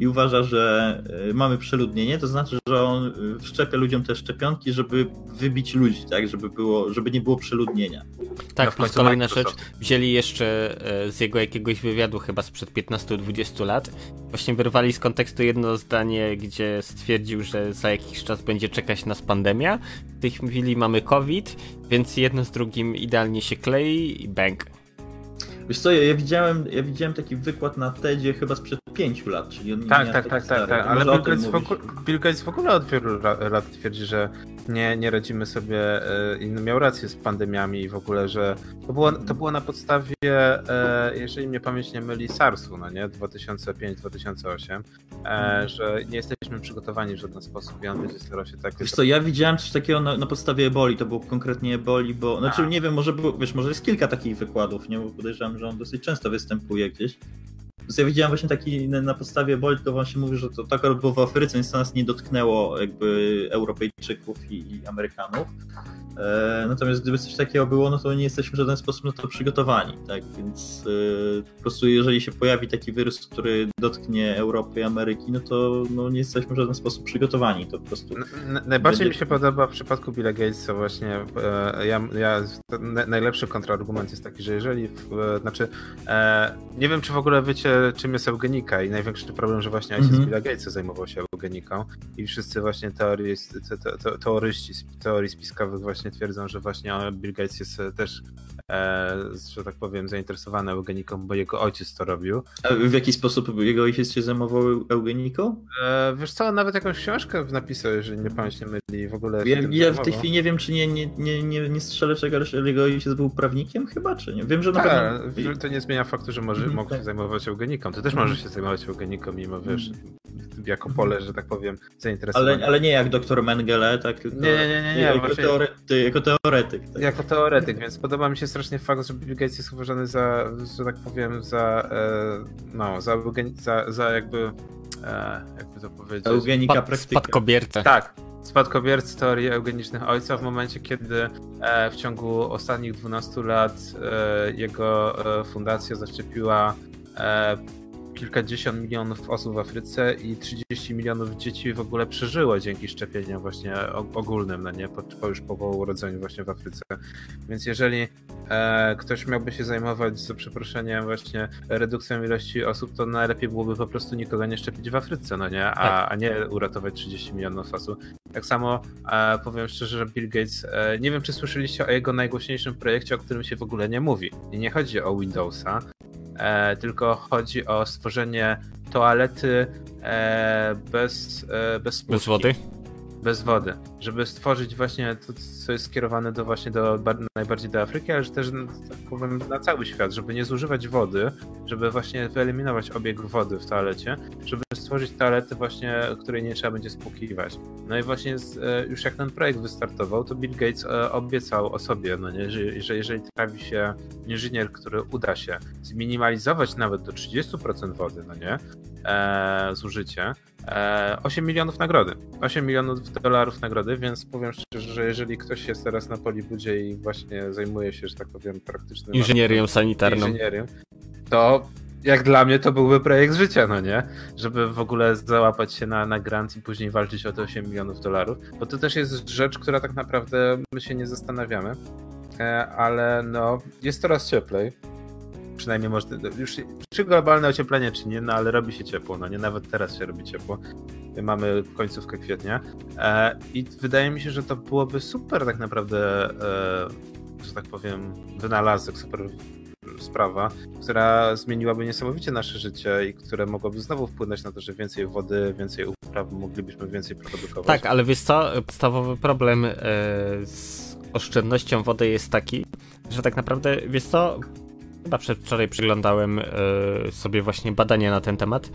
i uważa, że y, mamy przeludnienie, to znaczy, że on y, wszczepia ludziom te szczepionki, żeby wybić ludzi, tak, żeby, było, żeby nie było przeludnienia.
Tak, no, kolejna rzecz, wzięli jeszcze e, z jego jakiegoś wywiadu chyba sprzed 15-20 lat, właśnie wyrwali z kontekstu jedno zdanie, gdzie stwierdził, że za jakiś czas będzie czekać nas pandemia, w tej chwili mamy COVID, więc jedno z drugim idealnie się klei i bang.
Wiesz co, ja, ja, widziałem, ja widziałem taki wykład na TEDzie chyba sprzed pięciu lat, czyli on
tak, nie tak, tak, tak, tak, ale Bill Gates, Bill Gates, w ogóle od wielu lat twierdzi, że nie, nie radzimy sobie e, i miał rację z pandemiami i w ogóle, że to było, to było na podstawie, e, jeżeli mnie pamięć nie myli, SARS-u, no nie, 2005-2008, e, mhm. że nie jesteśmy przygotowani w żaden sposób i on będzie starał się tak...
Wiesz co, ja widziałem coś takiego na, na podstawie eboli, to było konkretnie eboli, bo, znaczy nie wiem, może było, wiesz, może jest kilka takich wykładów, nie, bo podejrzewam, że on dosyć często występuje gdzieś. Ja widziałem właśnie taki na podstawie Boltko właśnie mówi, że to tak było w Afryce, więc to nas nie dotknęło jakby Europejczyków i, i Amerykanów. E, natomiast gdyby coś takiego było, no to nie jesteśmy w żaden sposób na to przygotowani, tak? Więc e, po prostu jeżeli się pojawi taki wirus, który dotknie Europy i Ameryki, no to no, nie jesteśmy w żaden sposób przygotowani. To po prostu
najbardziej będzie... mi się podoba w przypadku Billa Gatesa właśnie, e, ja, ja najlepszy kontrargument jest taki, że jeżeli, znaczy nie wiem czy w ogóle wiecie czym jest eugenika i największy problem, że właśnie ojciec mm -hmm. Billa Gatesa zajmował się eugeniką i wszyscy właśnie teorii, te, te, te, teoryści teorii spiskowych właśnie właśnie twierdzą, że właśnie Bill Gates jest e, też, e, że tak powiem, zainteresowany eugeniką, bo jego ojciec to robił.
A w jaki sposób jego ojciec się zajmował eugeniką?
E, wiesz co, nawet jakąś książkę napisał, jeżeli nie pamięć nie myli, w ogóle.
Ja, ja w tej chwili nie wiem, czy nie, nie, nie, nie, nie strzelę czego, ale jego ojciec był prawnikiem chyba, czy nie? Wiem, że na
tak, pewno... to nie zmienia faktu, że może, mhm, mógł tak. się zajmować eugeniką. Ty też możesz mhm. się zajmować eugeniką, mimo wiesz, mhm. jako pole, że tak powiem, zainteresowania.
Ale, ale nie jak doktor Mengele, tak?
Tylko nie, nie, nie, nie, nie
jako teoretyk. Tak?
Jako teoretyk, więc podoba mi się strasznie fakt, że Bill Gates jest uważany za, że tak powiem, za, e, no, za, za, za jakby, e, jakby to powiedzieć...
Eugenika Spad, praktyka.
Spadkobiercę.
Tak, spadkobiercy teorii eugenicznych ojca w momencie, kiedy e, w ciągu ostatnich 12 lat e, jego e, fundacja zaszczepiła e, kilkadziesiąt milionów osób w Afryce i 30 milionów dzieci w ogóle przeżyło dzięki szczepieniom właśnie ogólnym, no nie, po, po już po urodzeniu właśnie w Afryce. Więc jeżeli e, ktoś miałby się zajmować, za przeproszeniem, właśnie redukcją ilości osób, to najlepiej byłoby po prostu nikogo nie szczepić w Afryce, no nie, a, tak. a nie uratować 30 milionów osób. Tak samo e, powiem szczerze, że Bill Gates, e, nie wiem czy słyszeliście o jego najgłośniejszym projekcie, o którym się w ogóle nie mówi. I nie chodzi o Windowsa, e, tylko chodzi o stworzenie toalety e, bez, e, bez,
bez wody.
Bez wody, żeby stworzyć właśnie to, co jest skierowane do właśnie do najbardziej do Afryki, ale też tak powiem na cały świat, żeby nie zużywać wody, żeby właśnie wyeliminować obieg wody w toalecie, żeby stworzyć toaletę właśnie, której nie trzeba będzie spłukiwać. No i właśnie z, e, już jak ten projekt wystartował, to Bill Gates e, obiecał o sobie, no nie, że, że jeżeli trafi się inżynier, który uda się zminimalizować nawet do 30% wody, no nie, e, zużycie, 8 milionów nagrody. 8 milionów dolarów nagrody, więc powiem szczerze, że jeżeli ktoś jest teraz na Polibudzie i właśnie zajmuje się, że tak powiem, praktycznym...
Inżynierią sanitarną.
Inżynierią, to jak dla mnie to byłby projekt życia, no nie? Żeby w ogóle załapać się na, na grant i później walczyć o te 8 milionów dolarów, bo to też jest rzecz, która tak naprawdę my się nie zastanawiamy, e, ale no jest coraz cieplej. Przynajmniej może, już czy globalne ocieplenie, czy nie, no ale robi się ciepło, no nie, nawet teraz się robi ciepło. Mamy końcówkę kwietnia e, i wydaje mi się, że to byłoby super tak naprawdę, e, że tak powiem, wynalazek, super sprawa, która zmieniłaby niesamowicie nasze życie i które mogłoby znowu wpłynąć na to, że więcej wody, więcej upraw moglibyśmy więcej produkować.
Tak, ale wiesz co, podstawowy problem e, z oszczędnością wody jest taki, że tak naprawdę, wiesz co, chyba przedwczoraj przyglądałem e, sobie właśnie badania na ten temat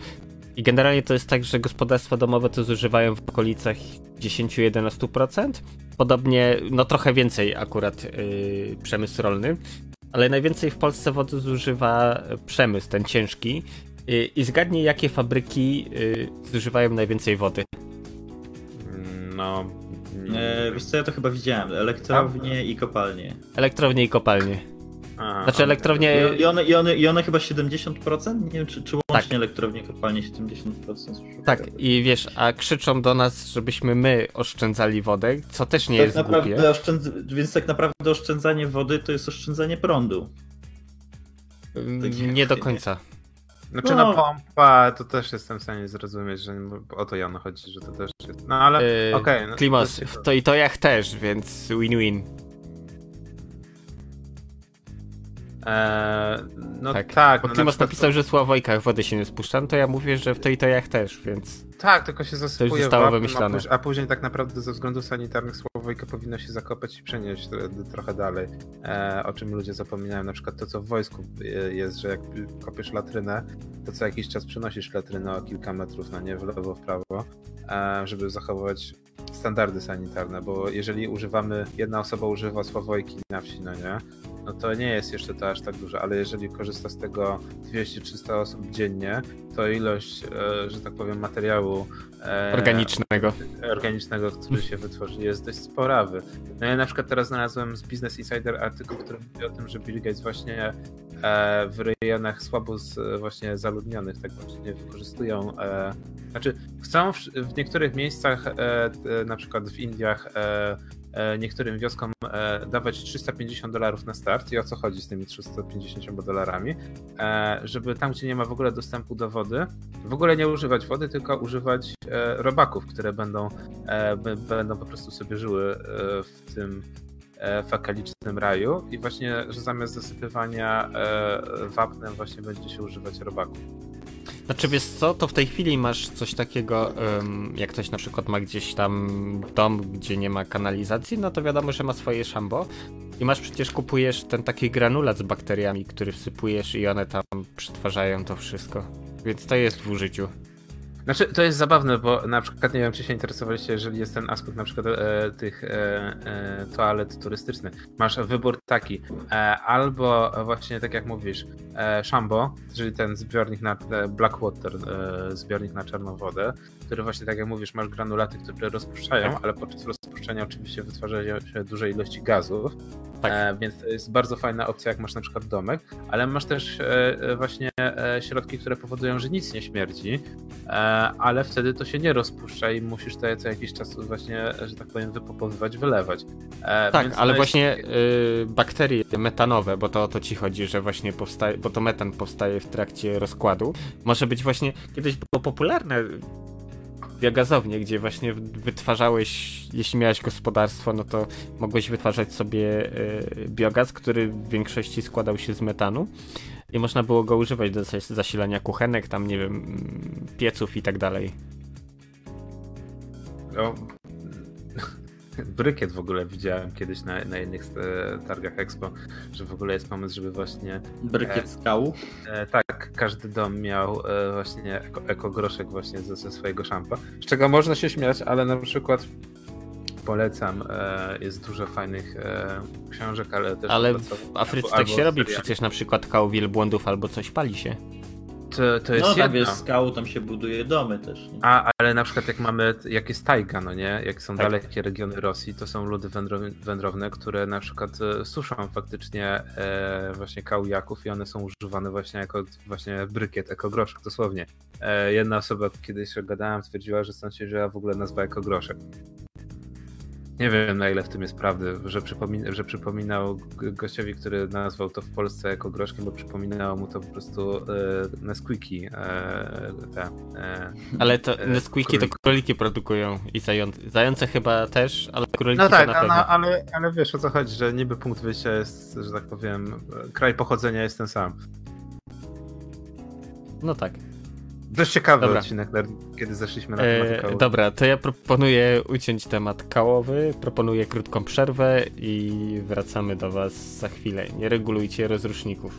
i generalnie to jest tak, że gospodarstwa domowe to zużywają w okolicach 10-11%. Podobnie, no trochę więcej akurat yy, przemysł rolny. Ale najwięcej w Polsce wody zużywa przemysł, ten ciężki. I, i zgadnij, jakie fabryki y, zużywają najwięcej wody.
No.
E, wiesz co, ja to chyba widziałem. Elektrownie i kopalnie.
Elektrownie i kopalnie.
Aha,
Znaczy elektrownie...
I one, i one, i one chyba 70%? Nie wiem, czy, czy łącznie
Tak.
elektrownie kopalnie 70%?
Tak, i wiesz, a krzyczą do nas, żebyśmy my oszczędzali wodę, co też nie
tak
jest
naprawdę
głupie.
oszczędz... Więc tak naprawdę oszczędzanie wody to jest oszczędzanie prądu.
Mm, Nie do końca.
Znaczy
No.
no pompa, to też jestem w stanie zrozumieć, że o to Jano chodzi, że to też jest. No ale
Yy,
okej. no,
Klimos,
to
to i to jak też, więc win-win.
Eee, no
Tak.
tak.
Bo
no, na
napisał, że Sławojkach wody się nie spuszcza, no to ja mówię, że w to i to jak też, więc...
Tak, tylko się zasypuje
zostało
wapnem,
wymyślone.
A, póź- a później tak naprawdę ze względów sanitarnych Słowojkę powinno się zakopać i przenieść trochę dalej. E, o czym ludzie zapominają, na przykład to co w wojsku e, jest, że jak kopiesz latrynę, to co jakiś czas przenosisz latrynę o kilka metrów, na nie w lewo, w prawo, e, żeby zachować standardy sanitarne, bo jeżeli używamy, jedna osoba używa Słowojki na wsi, no nie, no to nie jest jeszcze to aż tak dużo, ale jeżeli korzysta z tego 200-300 osób dziennie, to ilość, e, że tak powiem, materiału e,
Organicznego.
organicznego, który się wytworzy, jest dość sporawy. No ja na przykład teraz znalazłem z Business Insider artykuł, który mówi o tym, że Bill Gates właśnie e, w rejonach słabo z, właśnie zaludnionych tak właśnie wykorzystują, znaczy chcą w, niektórych miejscach, na przykład w Indiach, niektórym wioskom e, dawać 350 dolarów na start. I o co chodzi z tymi 350 dolarami, e, żeby tam, gdzie nie ma w ogóle dostępu do wody, w ogóle nie używać wody, tylko używać e, robaków, które będą, e, będą po prostu sobie żyły e, w tym e, fekalicznym raju. I właśnie, że zamiast zasypywania e, wapnem właśnie będzie się używać robaków.
Znaczy wiesz co, to w tej chwili masz coś takiego, jak ktoś na przykład ma gdzieś tam dom, gdzie nie ma kanalizacji, no to wiadomo, że ma swoje szambo. I masz przecież kupujesz ten taki granulat z bakteriami, który wsypujesz i one tam przetwarzają to wszystko. Więc to jest w użyciu.
Znaczy, to jest zabawne, bo na przykład nie wiem, czy się interesowaliście, jeżeli jest ten aspekt na przykład e, tych e, e, toalet turystycznych. Masz wybór taki, e, albo właśnie tak jak mówisz, e, Shambo, czyli ten zbiornik na e, Blackwater, e, zbiornik na czarną wodę, który właśnie tak jak mówisz, masz granulaty, które rozpuszczają, ale podczas rozpuszczania oczywiście wytwarzają się duże ilości gazów,
Tak.
Więc to jest bardzo fajna opcja, jak masz na przykład domek, ale masz też właśnie środki, które powodują, że nic nie śmierdzi, e, ale wtedy to się nie rozpuszcza i musisz to co jakiś czas właśnie, że tak powiem, wypopowywać, wylewać. E,
Tak,
więc
ale
jest-
właśnie y, bakterie metanowe, bo to o to ci chodzi, że właśnie powstaje, bo to metan powstaje w trakcie rozkładu. Może być właśnie, kiedyś było popularne biogazownie, gdzie właśnie wytwarzałeś, jeśli miałeś gospodarstwo, no to mogłeś wytwarzać sobie y, biogaz, który w większości składał się z metanu i można było go używać do zas- zasilania kuchenek, tam nie wiem, pieców i tak dalej.
No, Brykiet w ogóle widziałem kiedyś na, na innych e, targach Expo, że w ogóle jest pomysł, żeby właśnie
Brykiet skał.
E, tak, każdy dom miał e, właśnie eko, ekogroszek właśnie ze, ze swojego szampa. Z czego można się śmiać, ale na przykład polecam, e, jest dużo fajnych e, książek, ale też...
Ale w Afryce
albo-
tak się robi
seriali.
przecież na przykład kał wielbłądów albo coś pali się.
To, to jest
No tam jest skał, tam się buduje domy też. Nie?
A, ale na przykład jak mamy, jak jest tajga, no nie, jak są
Tak.
dalekie regiony Rosji, to są ludy wędrow- wędrowne, które na przykład e, suszą faktycznie e, właśnie kałujaków i one są używane właśnie jako właśnie brykiet, ekogroszek dosłownie. E, jedna osoba kiedyś gadałem, stwierdziła, że stąd się wzięła w ogóle nazwa ekogroszek. Nie wiem na ile w tym jest prawdy, że, przypomin- że przypominał gościowi, który nazwał to w Polsce ekogroszkiem, bo przypominało mu to po prostu e, Nesquiki, e, te, e,
Ale to
E,
Nesquiki to
króliki.
króliki produkują i zające. Zające chyba też, ale króliki
No
to
tak,
na
no,
pewno.
no, ale, ale wiesz o co chodzi, że niby punkt wyjścia jest, że tak powiem, e, kraj pochodzenia jest ten sam.
No tak.
Dość ciekawy
Dobra.
odcinek, kiedy zeszliśmy na temat
E,
kałachu.
dobra, to ja proponuję uciąć temat kałowy, proponuję krótką przerwę i wracamy do Was za chwilę. Nie regulujcie rozruszników.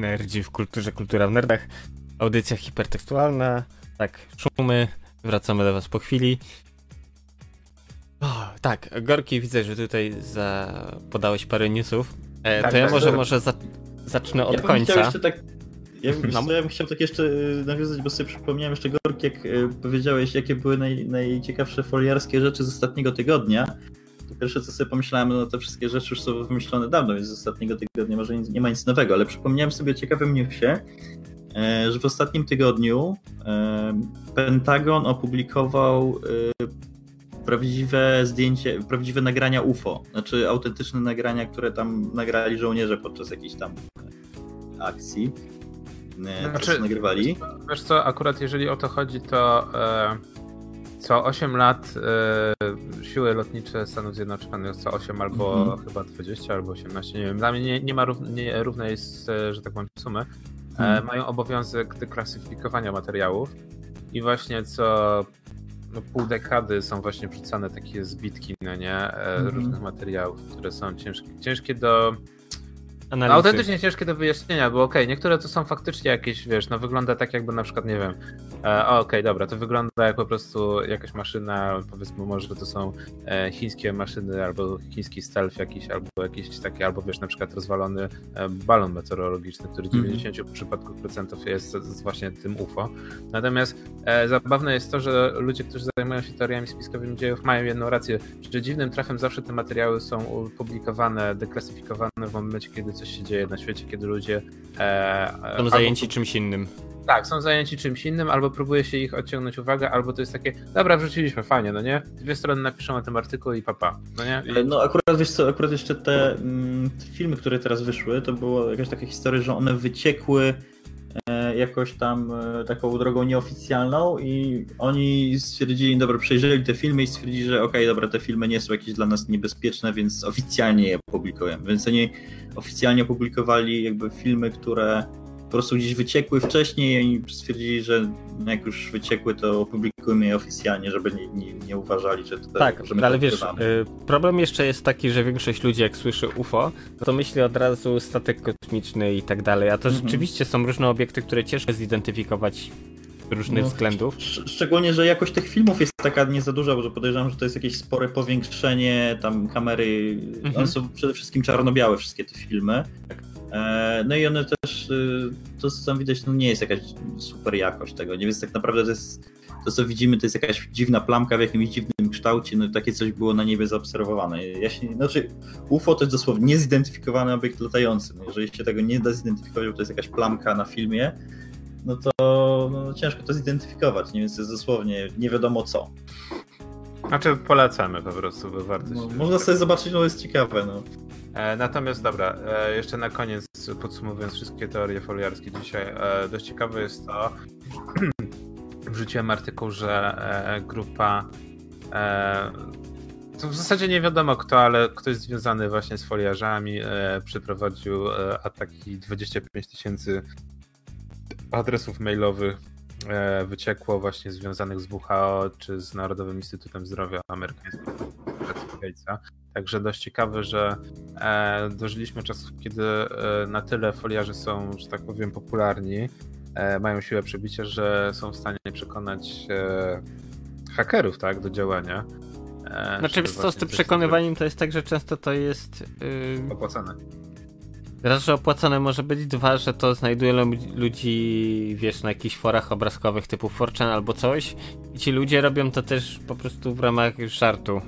Nerdzi w kulturze, kultura w nerdach. Audycja hipertekstualna. Tak, szumy. Wracamy do Was po chwili. O, tak, Gorki, widzę, że tutaj za... podałeś parę newsów. E,
Tak,
to ja
tak,
może,
tak.
może za... zacznę od
ja
końca.
tak. Ja bym,
No.
ja bym chciał tak jeszcze y, nawiązać, bo sobie przypomniałem jeszcze Gork, jak y, powiedziałeś, jakie były naj, najciekawsze foliarskie rzeczy z ostatniego tygodnia. Pierwsze co sobie pomyślałem, no te wszystkie rzeczy już są wymyślone dawno, więc z ostatniego tygodnia może nic, nie ma nic nowego, ale przypomniałem sobie o ciekawym newsie, e, że w ostatnim tygodniu e, Pentagon opublikował e, prawdziwe zdjęcie, prawdziwe nagrania UFO, znaczy autentyczne nagrania, które tam nagrali żołnierze podczas jakiejś tam akcji, e,
Znaczy-
nagrywali.
Wiesz co, akurat jeżeli o to chodzi, to co 8 lat e, siły lotnicze Stanów Zjednoczonych, co 8 albo
Mhm.
chyba 20 albo 18, nie wiem, dla mnie nie, nie ma rów, nie, równej, e, że tak powiem, sumy, e,
Mhm.
mają obowiązek deklasyfikowania materiałów i właśnie co no, pół dekady są właśnie wrzucane takie zbitki, no nie, e,
Mhm.
różnych materiałów, które są ciężkie, ciężkie do
Analizy.
autentycznie ciężkie do wyjaśnienia, bo okej, niektóre to są faktycznie jakieś, wiesz, no wygląda tak jakby na przykład, nie wiem, e, okej, dobra, to wygląda jak po prostu jakaś maszyna, powiedzmy może to są e, chińskie maszyny, albo chiński stealth jakiś, albo jakiś taki, albo wiesz, na przykład rozwalony e, balon meteorologiczny, który w
Mhm.
90 przypadków procentów jest z właśnie tym UFO. Natomiast e, zabawne jest to, że ludzie, którzy zajmują się teoriami spiskowymi dziejów mają jedną rację, że dziwnym trafem zawsze te materiały są publikowane, deklasyfikowane w momencie, kiedy coś się dzieje na świecie, kiedy ludzie e, e,
Są
albo-
zajęci czymś innym.
tak, są zajęci czymś innym, albo próbuje się ich odciągnąć uwagę, albo to jest takie, dobra, wrzuciliśmy, fajnie, no nie? Dwie strony napiszą o tym artykuł i papa, no nie? I,
No akurat wiesz co, akurat jeszcze te, mm, te filmy, które teraz wyszły, to była jakaś taka historia, że one wyciekły e, jakoś tam e, taką drogą nieoficjalną i oni stwierdzili, dobra, przejrzeli te filmy i stwierdzili, że okej, dobra, te filmy nie są jakieś dla nas niebezpieczne, więc oficjalnie je publikujemy. Więc oni oficjalnie publikowali jakby filmy, które po prostu gdzieś wyciekły wcześniej i oni stwierdzili, że jak już wyciekły, to opublikujmy je oficjalnie, żeby nie, nie, nie uważali, że to
Tak,
że
ale wiesz, y, problem jeszcze jest taki, że większość ludzi jak słyszy UFO, to myśli od razu statek kosmiczny i tak dalej, a to
Mhm.
rzeczywiście są różne obiekty, które ciężko zidentyfikować z różnych
No,
względów.
Sz- Szczególnie, że jakość tych filmów jest taka nie za duża, bo że podejrzewam, że to jest jakieś spore powiększenie, tam kamery,
Mhm.
one są przede wszystkim czarno-białe wszystkie te filmy. E, No i one też, y, to co tam widać, no nie jest jakaś super jakość tego, nie? Więc tak naprawdę to jest, to co widzimy, to jest jakaś dziwna plamka w jakimś dziwnym kształcie, no takie coś było na niebie zaobserwowane. Ja się, znaczy UFO to jest dosłownie niezidentyfikowany obiekt latający, no jeżeli się tego nie da zidentyfikować, bo to jest jakaś plamka na filmie, no to no, ciężko to zidentyfikować, nie? więc to jest dosłownie nie wiadomo co.
Znaczy polecamy po prostu, bo warto
No, można sobie zobaczyć, no jest ciekawe. No.
E, natomiast dobra, e, jeszcze na koniec podsumowując wszystkie teorie foliarskie dzisiaj, e, dość ciekawe jest to, wrzuciłem artykuł, że grupa to w zasadzie nie wiadomo kto, ale ktoś związany właśnie z foliarzami przeprowadził ataki 25 tysięcy adresów mailowych wyciekło właśnie związanych z WHO czy z Narodowym Instytutem Zdrowia Amerykańskim. Także dość ciekawe, że e, dożyliśmy czasów, kiedy e, na tyle foliarze są, że tak powiem, popularni, e, mają siłę przebicia, że są w stanie przekonać e, hakerów tak, do działania. E,
Znaczy, co, z tym przekonywaniem to jest tak, że często to jest yy,
opłacane.
raz, że opłacane może być, dwa, że to znajduje lu- ludzi, wiesz, na jakichś forach obrazkowych typu 4chan albo coś i ci ludzie robią to też po prostu w ramach żartu.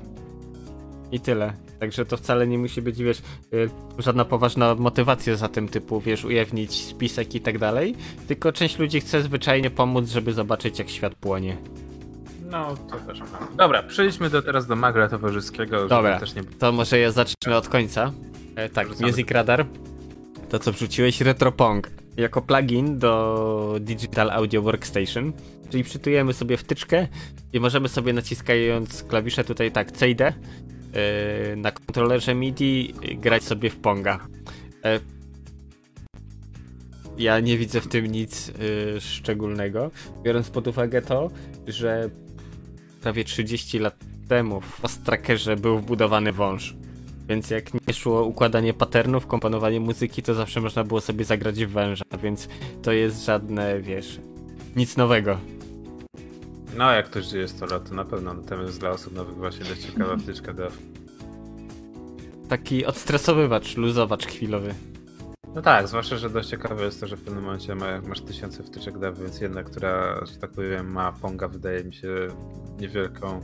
I tyle. Także to wcale nie musi być, wiesz, y, żadna poważna motywacja za tym typu, wiesz, ujawnić spisek i tak dalej, tylko część ludzi chce zwyczajnie pomóc, żeby zobaczyć jak świat płonie.
No, to też prawda. Dobra, przejdźmy do, teraz do magla towarzyskiego.
Dobra.
Nie...
To może ja zacznę od końca. E, tak,
Wrzucamy.
Music Radar. To co wrzuciłeś, RetroPong. Jako plugin do Digital Audio Workstation. Czyli przytujemy sobie wtyczkę i możemy sobie naciskając klawisze tutaj tak C i D na kontrolerze MIDI grać sobie w Ponga. E, ja nie widzę w tym nic e, szczególnego, biorąc pod uwagę to, że prawie 30 lat temu w Fast Trackerze był wbudowany wąż. Więc jak nie szło układanie patternów, komponowanie muzyki, to zawsze można było sobie zagrać w węża, więc to jest żadne, wiesz, nic nowego.
No, jak ktoś żyje 100 lat, to na pewno. Natomiast dla osób nowych właśnie dość ciekawa wtyczka do...
Taki odstresowywacz, luzowacz chwilowy.
No tak, zwłaszcza, że dość ciekawe jest to, że w pewnym momencie ma, masz tysiące wtyczek dev, więc jedna, która, że tak powiem, ma Ponga, wydaje mi się niewielką,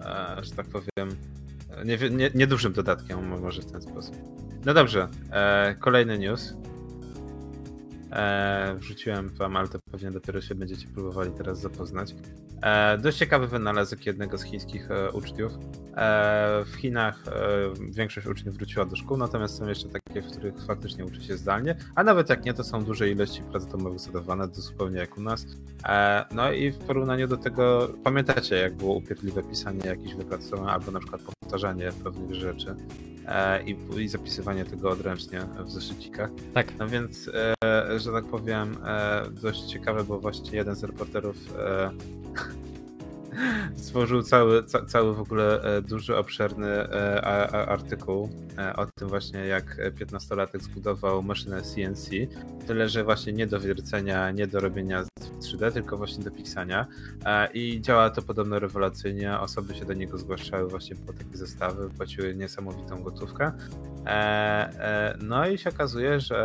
e, że tak powiem, e, nie, nie, niedużym dodatkiem, mo- może w ten sposób. No dobrze, e, kolejny news. E, wrzuciłem wam, ale to pewnie dopiero się będziecie próbowali teraz zapoznać. E, dość ciekawy wynalazek jednego z chińskich e, uczniów. E, w Chinach e, większość uczniów wróciła do szkół, natomiast są jeszcze takie, w których faktycznie uczy się zdalnie, a nawet jak nie, to są duże ilości prac domowych zadawane, to zupełnie jak u nas. E, no i w porównaniu do tego, pamiętacie jak było upierdliwe pisanie jakichś wypracowań, albo na przykład powtarzanie pewnych rzeczy i, i zapisywanie tego odręcznie w zeszycikach.
Tak.
No więc, że tak powiem, e, dość ciekawe, bo właśnie jeden z reporterów e, stworzył cały, ca, cały w ogóle e, duży, obszerny artykuł o tym właśnie, jak 15-latek zbudował maszynę CNC. Tyle, że właśnie nie do wiercenia, nie do robienia w 3D, tylko właśnie do pisania. I działa to podobno rewelacyjnie. Osoby się do niego zgłaszały właśnie po takie zestawy, płaciły niesamowitą gotówkę. No i się okazuje, że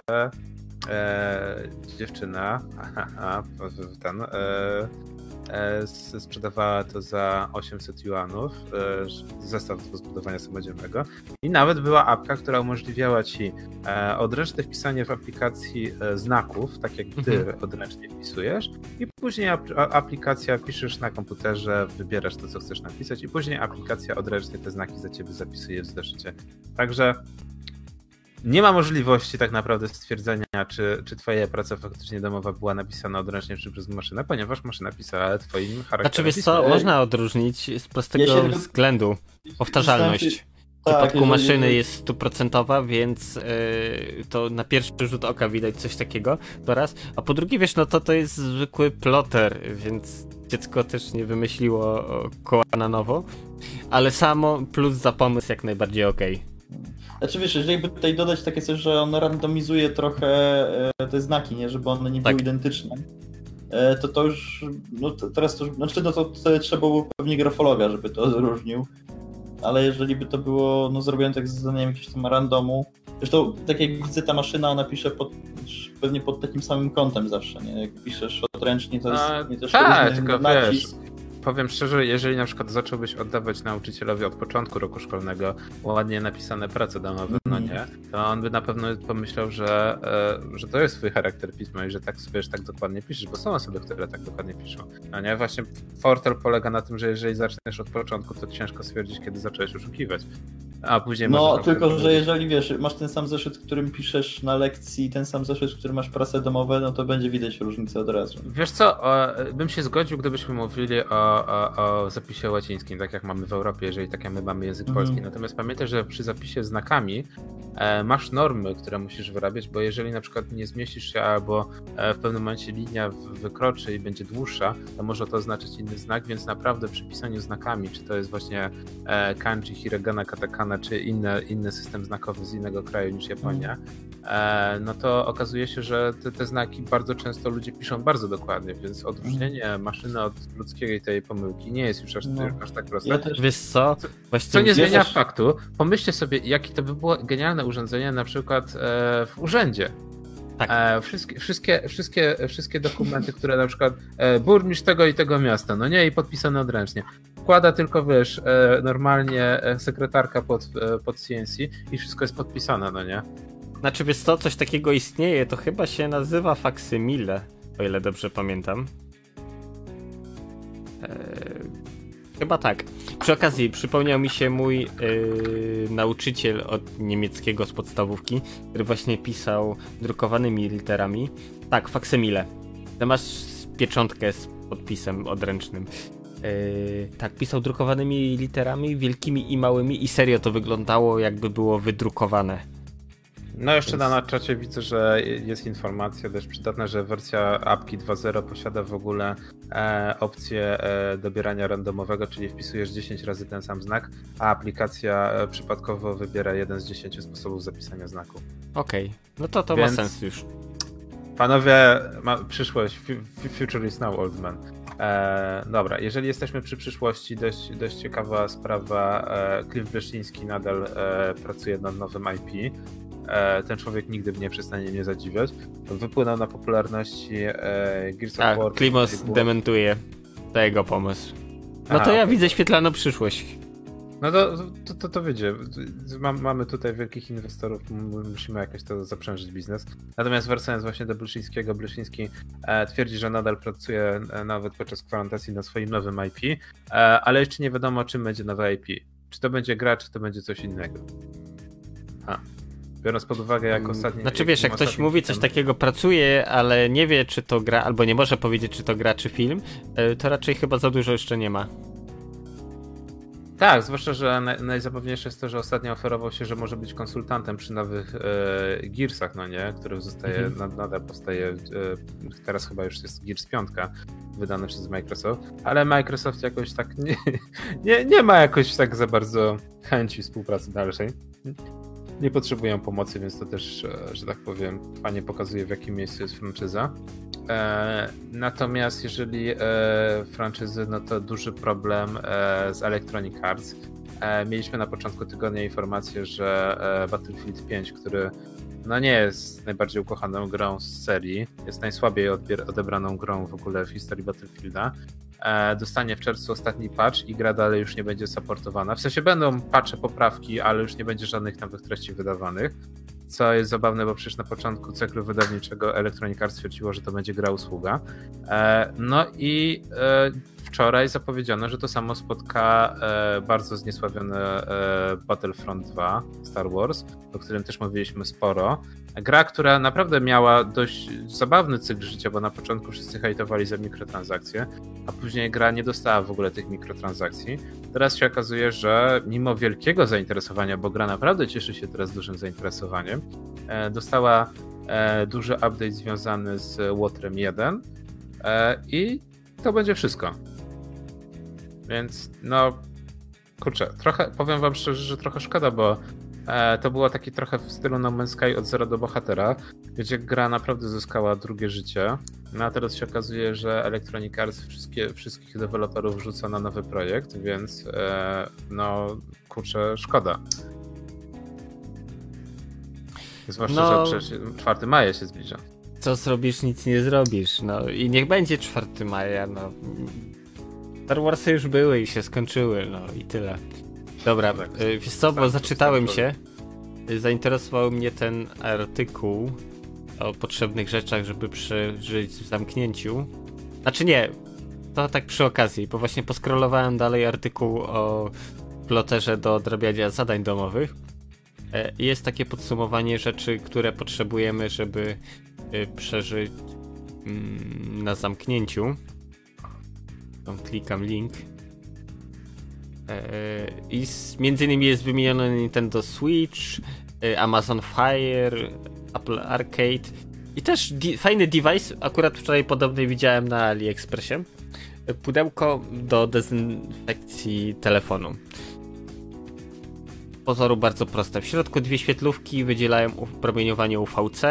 e, dziewczyna, aha, ten, e, e, sprzedawała to za 800 juanów, e, zestaw do zbudowania samodzielnego i nawet była apka, która umożliwiała ci e, odręczne wpisanie w aplikacji znaków, tak jak ty
Mhm.
odręcznie wpisujesz i później ap- aplikacja piszesz na komputerze, wybierasz to, co chcesz napisać i później aplikacja odręcznie te znaki za ciebie zapisuje w zeszycie. Także nie ma możliwości tak naprawdę stwierdzenia, czy, czy twoja praca faktycznie domowa była napisana odręcznie czy przez maszynę, ponieważ maszyna pisała twoim charakterem.
Znaczy wiesz co, można odróżnić z prostego
Ja się-
względu. Powtarzalność. W
Tak,
przypadku
jeżeli-
maszyny jest stuprocentowa, więc yy, to na pierwszy rzut oka widać coś takiego, to raz. A po drugie, wiesz, no to to jest zwykły ploter, więc dziecko też nie wymyśliło koła na nowo. Ale samo plus za pomysł jak najbardziej okej.
Znaczy wiesz, jeżeli by tutaj dodać takie coś, że on randomizuje trochę e, te znaki, nie, żeby one nie
Tak.
były identyczne, e, to to już, no to teraz to, już- znaczy no to trzeba było pewnie grafologa, żeby to odróżnił, ale jeżeli by to było, no zrobione tak z zadaniem jakiegoś tam randomu, zresztą tak jak widzę ta maszyna, ona pisze pod, pewnie pod takim samym kątem zawsze, nie, jak piszesz odręcznie, to jest
A,
nie też
tak, tylko
nacisk.
Powiem szczerze, jeżeli na przykład zacząłbyś oddawać nauczycielowi od początku roku szkolnego ładnie napisane prace domowe, no
Mhm.
nie, to on by na pewno pomyślał, że, e, że to jest swój charakter pisma i że tak sobie tak dokładnie piszesz, bo są osoby, które tak dokładnie piszą. No nie, właśnie Fortel polega na tym, że jeżeli zaczniesz od początku, to ciężko stwierdzić, kiedy zacząłeś oszukiwać. A później
No, tylko że jeżeli wiesz, masz ten sam zeszyt, którym piszesz na lekcji, ten sam zeszyt, w którym masz prace domowe, no to będzie widać różnicę od razu.
Wiesz co, o, bym się zgodził, gdybyśmy mówili o, o, o zapisie łacińskim, tak jak mamy w Europie, jeżeli tak jak my mamy język
Mhm.
polski. Natomiast pamiętaj, że przy zapisie znakami e, masz normy, które musisz wyrabiać, bo jeżeli na przykład nie zmieścisz się albo e, w pewnym momencie linia wykroczy i będzie dłuższa, to może to oznaczać inny znak, więc naprawdę przy pisaniu znakami, czy to jest właśnie e, kanji, hiragana, katakana, czy inne, inny system znakowy z innego kraju niż Japonia, e, no to okazuje się, że te, te znaki bardzo często ludzie piszą bardzo dokładnie, więc odróżnienie maszyny od ludzkiej tej pomyłki nie jest już aż,
No.
aż tak proste.
Ja też
Wiesz co? Właśnie
Co nie zmienia faktu, pomyślcie sobie, jakie to by było genialne urządzenie na przykład e, w urzędzie.
Tak.
E, wszystkie, wszystkie, wszystkie, wszystkie dokumenty, które na przykład e, burmistrz tego i tego miasta, no nie, i podpisane odręcznie. Wkłada tylko, wiesz, e, normalnie e, sekretarka pod, e, pod CNC i wszystko jest podpisane, no nie?
Znaczy wiesz co, coś takiego istnieje, to chyba się nazywa faksymile, o ile dobrze pamiętam. Eee, chyba tak. Przy okazji przypomniał mi się mój yy, nauczyciel od niemieckiego z podstawówki, który właśnie pisał drukowanymi literami. Tak, faksymile. Ty masz pieczątkę z podpisem odręcznym. Yy, tak, pisał drukowanymi literami, wielkimi i małymi i serio to wyglądało jakby było wydrukowane.
No jeszcze na, na czacie widzę, że jest informacja dość przydatna, że wersja apki 2.0 posiada w ogóle e, opcję e, dobierania randomowego, czyli wpisujesz 10 razy ten sam znak, a aplikacja e, przypadkowo wybiera jeden z 10 sposobów zapisania znaku.
Okej, no to to
Więc-
ma sens już.
Panowie, ma, przyszłość, fu- fu- future is now, old man. E, dobra, jeżeli jesteśmy przy przyszłości, dość, dość ciekawa sprawa. E, Cliff Bleszyński nadal e, pracuje nad nowym IP. E, ten człowiek nigdy mnie przestanie mnie zadziwiać. Wypłynął na popularności e, Gears
A,
of War.
Klimos dementuje. To jego pomysł. No
Aha,
to ja
okej.
widzę świetlaną przyszłość.
No to, to, to, to wyjdzie. Mam, mamy tutaj wielkich inwestorów, musimy jakoś to zaprzężyć biznes. Natomiast wracając właśnie do Bleszyńskiego, Bleszyński e, twierdzi, że nadal pracuje e, nawet podczas kwarantacji na swoim nowym IP, e, ale jeszcze nie wiadomo czym będzie nowe IP. Czy to będzie gra, czy to będzie coś innego. A. Biorąc pod uwagę, jak ostatni.
Znaczy wiesz, jak ktoś mówi coś takiego, pracuje, ale nie wie, czy to gra, albo nie może powiedzieć, czy to gra, czy film, e, to raczej chyba za dużo jeszcze nie ma.
Tak, zwłaszcza, że naj, najzabawniejsze jest to, że ostatnio oferował się, że może być konsultantem przy nowych e, Gearsach, no nie? Których zostaje,
Mhm.
nad, nadal powstaje, e, teraz chyba już jest Gears 5 wydany przez Microsoft, ale Microsoft jakoś tak nie, nie, nie ma jakoś tak za bardzo chęci współpracy dalszej. Nie potrzebują pomocy, więc to też, e, że tak powiem, fajnie pokazuje w jakim miejscu jest franczyza. E, natomiast jeżeli e, franczyzy, no to duży problem z Electronic Arts. Mieliśmy na początku tygodnia informację, że Battlefield 5, który no nie jest najbardziej ukochaną grą z serii, jest najsłabiej odebraną grą w ogóle w historii Battlefielda, dostanie w czerwcu ostatni patch i gra dalej już nie będzie supportowana. W sensie będą patche, poprawki, ale już nie będzie żadnych nowych treści wydawanych. Co jest zabawne, bo przecież na początku cyklu wydawniczego Electronic Arts stwierdziło, że to będzie gra usługa. E, No i e, wczoraj zapowiedziano, że to samo spotka e, bardzo zniesławione e, Battlefront 2 Star Wars, o którym też mówiliśmy sporo. Gra, która naprawdę miała dość zabawny cykl życia, bo na początku wszyscy hejtowali za mikrotransakcje, a później gra nie dostała w ogóle tych mikrotransakcji. Teraz się okazuje, że mimo wielkiego zainteresowania, bo gra naprawdę cieszy się teraz dużym zainteresowaniem, e, dostała e, duży update związany z Łotrem 1 e, i to będzie wszystko. Więc no, kurczę, trochę, powiem wam szczerze, że trochę szkoda, bo e, to było takie trochę w stylu No Man's Sky od zera do bohatera, gdzie gra naprawdę zyskała drugie życie. No a teraz się okazuje, że Electronic Arts wszystkie, wszystkich deweloperów rzuca na nowy projekt, więc e, no kurczę, szkoda. Zwłaszcza,
No.
że przecież 4 maja się zbliża.
Co zrobisz, nic nie zrobisz. No i niech będzie 4 maja, no. Star Warsy już były i się skończyły, no i tyle. Dobra,
Tak,
y, wiesz co, bo
tak,
zaczytałem
tak,
się. Y, Zainteresował mnie ten artykuł o potrzebnych rzeczach, żeby przeżyć w zamknięciu. Znaczy nie, to tak przy okazji, bo właśnie poskrolowałem dalej artykuł o ploterze do odrabiania zadań domowych. E, Jest takie podsumowanie rzeczy, które potrzebujemy, żeby y, przeżyć mm, na zamknięciu. Tam klikam link. E, I między innymi jest wymienione Nintendo Switch, y, Amazon Fire, Apple Arcade i też fajny device, akurat wczoraj podobny widziałem na AliExpressie. Y, Pudełko do dezynfekcji telefonu. Pozoru bardzo proste. W środku dwie świetlówki wydzielają promieniowanie UVC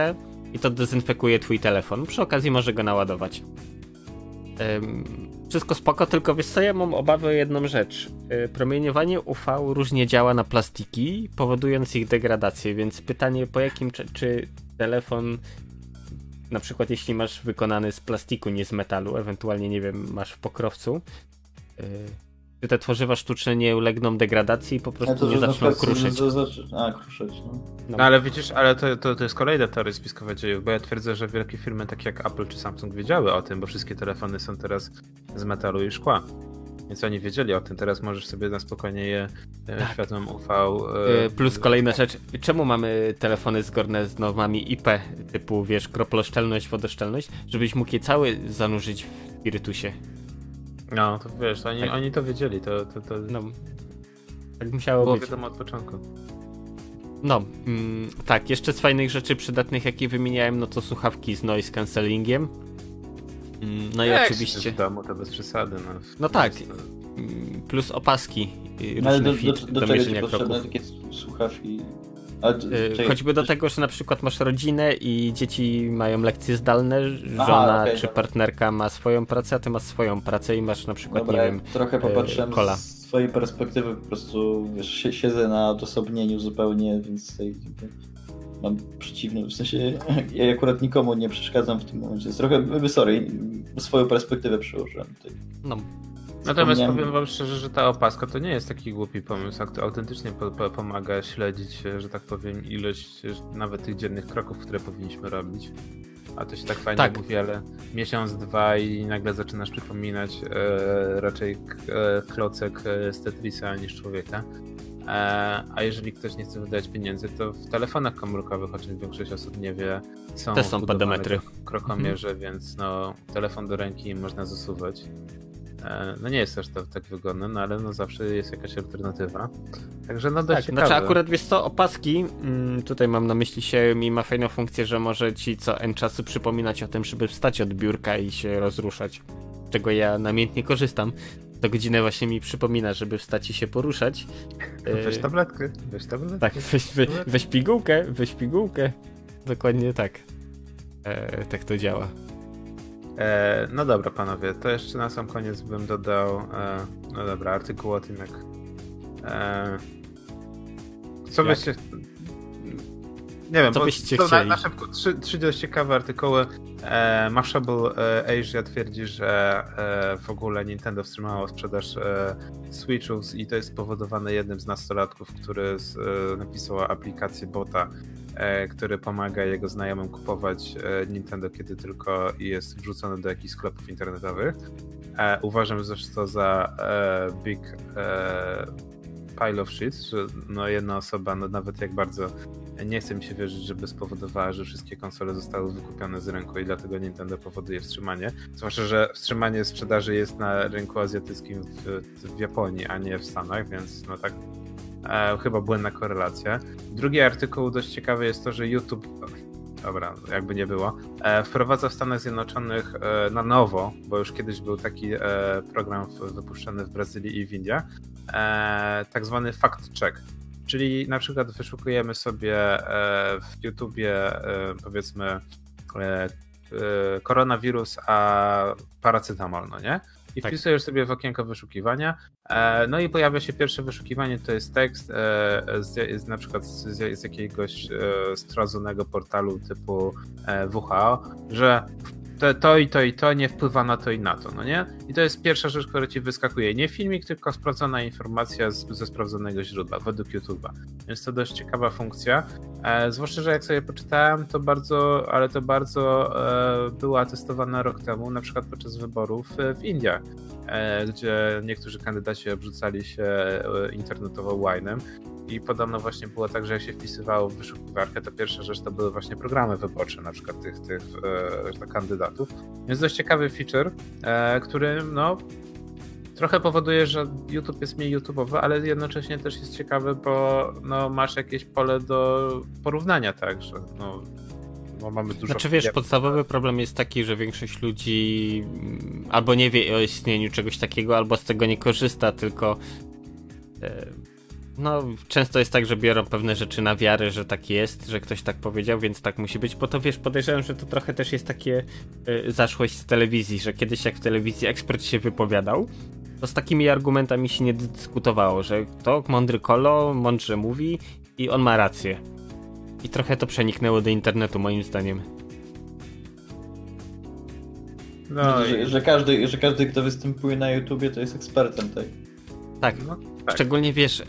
i to dezynfekuje twój telefon. Przy okazji może go naładować. Wszystko spoko, tylko wiesz co, ja mam obawę o jedną rzecz. Y, promieniowanie UV różnie działa na plastiki, powodując ich degradację, więc pytanie po jakim, czy, czy telefon, na przykład jeśli masz wykonany z plastiku, nie z metalu, ewentualnie, nie wiem, masz w pokrowcu, czy te tworzywa sztuczne nie ulegną degradacji i po prostu nie
na
zaczną kruszyć.
z- z- z- A, kruszyć, no.
No.
No ale widzisz, ale to, to, to jest kolejna teoria spiskowa dziejów, bo ja twierdzę, że wielkie firmy takie jak Apple czy Samsung wiedziały o tym, bo wszystkie telefony są teraz z metalu i szkła. Więc oni wiedzieli o tym, teraz możesz sobie na spokojnie je e,
Tak.
światłem UV.
Y,
e,
Plus kolejna rzecz, czemu mamy telefony zgodne z normami IP, typu wiesz, kroploszczelność, wodoszczelność, żebyś mógł je cały zanurzyć w spirytusie.
No, to wiesz, oni,
Tak.
oni to wiedzieli, to, to, to
No, tak musiało
było
być.
wiadomo od początku.
No, mm, tak, jeszcze z fajnych rzeczy przydatnych, jakie wymieniałem, no to słuchawki z noise cancellingiem. Mm, No i
Jak
oczywiście,
siedzisz w domu, to bez przesady. No,
No tak. mm, plus opaski, y,
No ale do, do,
fit
do,
do
czego ci potrzebne takie słuchawki?
Y,
czekaj,
Choćby do tego, że na przykład masz rodzinę i dzieci mają lekcje zdalne, żona
Aha, okej,
czy partnerka ma swoją pracę, a ty masz swoją pracę i masz na przykład,
Dobra,
nie wiem,
trochę popatrzyłem
kola.
z swojej perspektywy, po prostu wiesz, sie- siedzę na odosobnieniu zupełnie, więc mam przeciwny, w sensie ja akurat nikomu nie przeszkadzam w tym momencie, jest trochę, sorry, swoją perspektywę przyłożyłem
no,
Natomiast powiem wam szczerze, że ta opaska to nie jest taki głupi pomysł. Autentycznie po, po, pomaga śledzić, e, że tak powiem, ilość e, nawet tych dziennych kroków, które powinniśmy robić. A to się tak fajnie
Tak.
mówi, ale miesiąc, dwa i nagle zaczynasz przypominać e, raczej e, klocek e, z Tetrisa niż człowieka. E, a jeżeli ktoś nie chce wydać pieniędzy, to w telefonach komórkowych, o czym większość osób nie wie, są,
Też są pedometry.
krok- krokomierze, więc no, telefon do ręki można zasuwać. E, No nie jest też to tak wygodne, no ale no zawsze jest jakaś alternatywa. Także no dość
Tak,
ciekawe.
znaczy akurat wiesz co, opaski, mm, tutaj mam na myśli Xiaomi ma fajną funkcję, że może ci co N czasu przypominać o tym, żeby wstać od biurka i się rozruszać, czego ja namiętnie korzystam. To godzinę właśnie mi przypomina, żeby wstać i się poruszać.
Weź
E,
tabletkę, weź tabletkę.
Tak, weź, weź, weź pigułkę, weź pigułkę. Dokładnie tak. E, tak to działa.
E, no dobra panowie, to jeszcze na sam koniec bym dodał, e, no dobra, artykuł o tym jak... E, co
Jak?
byście... Nie wiem,
Co
bo
byście
to na,
chcieli?
na szybko, trzy, trzy dość ciekawe artykuły. E, Mashable e, Asia twierdzi, że e, w ogóle Nintendo wstrzymało sprzedaż e, Switchów i to jest spowodowane jednym z nastolatków, który z, e, napisał aplikację bota, który pomaga jego znajomym kupować e, Nintendo, kiedy tylko jest wrzucony do jakichś sklepów internetowych. E, uważam zresztą za e, big e, pile of shit, że no jedna osoba, no nawet jak bardzo nie chce mi się wierzyć, żeby spowodowała, że wszystkie konsole zostały wykupione z rynku i dlatego Nintendo powoduje wstrzymanie. Zwłaszcza, że wstrzymanie sprzedaży jest na rynku azjatyckim w, w Japonii, a nie w Stanach, więc no tak e, chyba błędna korelacja. Drugi artykuł dość ciekawy jest to, że YouTube dobra, jakby nie było, e, wprowadza w Stanach Zjednoczonych e, na nowo, bo już kiedyś był taki e, program w, wypuszczony w Brazylii i w Indiach, e, tak zwany fact check. Czyli na przykład wyszukujemy sobie e, w YouTubie e, powiedzmy e, koronawirus, a paracetamol, no nie? I
Tak.
wpisujesz sobie w okienko wyszukiwania, no i pojawia się pierwsze wyszukiwanie, to jest tekst z, z, na przykład z, z jakiegoś stradzonego portalu typu WHO, że to, to i to i to nie wpływa na to i na to, no nie? I to jest pierwsza rzecz, która ci wyskakuje. Nie filmik, tylko sprawdzona informacja z, ze sprawdzonego źródła, według YouTube'a. Więc to dość ciekawa funkcja. E, zwłaszcza, że jak sobie poczytałem, to bardzo, ale to bardzo e, była testowana rok temu, na przykład podczas wyborów e, w Indiach, gdzie niektórzy kandydaci obrzucali się e, internetową łajnem. I podobno właśnie było tak, że jak się wpisywało w wyszukiwarkę, to pierwsza rzecz to były właśnie programy wyborcze, na przykład tych, tych e, kandydatów. Więc dość ciekawy feature, e, który no, trochę powoduje, że YouTube jest mniej YouTube'owy, ale jednocześnie też jest ciekawy, bo no, masz jakieś pole do porównania, tak, że no, no mamy dużo...
Znaczy wiesz, podstawowy problem jest taki, że większość ludzi mm, albo nie wie o istnieniu czegoś takiego, albo z tego nie korzysta, tylko e, no często jest tak, że biorą pewne rzeczy na wiarę, że tak jest, że ktoś tak powiedział, więc tak musi być, bo to wiesz, podejrzewam, że to trochę też jest takie e, zaszłość z telewizji, że kiedyś jak w telewizji ekspert się wypowiadał, to z takimi argumentami się nie dyskutowało, że to mądry kolo, mądrze mówi i on ma rację. I trochę to przeniknęło do internetu, moim zdaniem.
No,
że,
i,
że, każdy, że każdy, kto występuje na YouTubie, to jest ekspertem, tak?
Tak,
no, tak.
Szczególnie wiesz, e,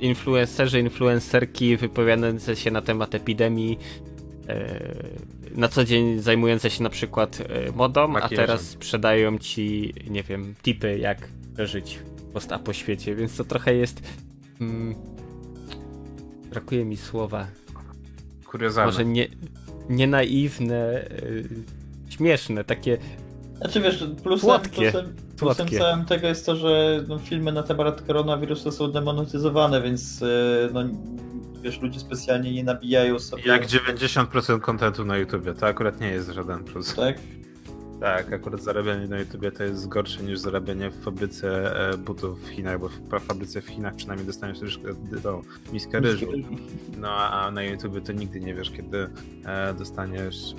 influencerzy, influencerki wypowiadające się na temat epidemii, e, na co dzień zajmujące się na przykład e, modą, a
Makijażem.
teraz sprzedają ci, nie wiem, tipy jak przeżyć posta po świecie, więc to trochę jest. Mm, brakuje mi słowa.
Kuriozalne.
Może nie, nie naiwne, e, śmieszne, takie.
Znaczy wiesz, plusem, plusem, plusem całym tego jest to, że no, filmy na temat koronawirusa są demonetyzowane, więc e, no, wiesz, ludzie specjalnie nie nabijają sobie...
Jak 90% kontentu na YouTubie, to akurat nie jest żaden plus.
Tak?
Tak, akurat zarabianie na YouTubie to jest gorsze niż zarabianie w fabryce e, butów w Chinach, bo w fa- fabryce w Chinach przynajmniej dostaniesz troszkę no, miskę ryżu. No a na YouTubie to nigdy nie wiesz, kiedy e, dostaniesz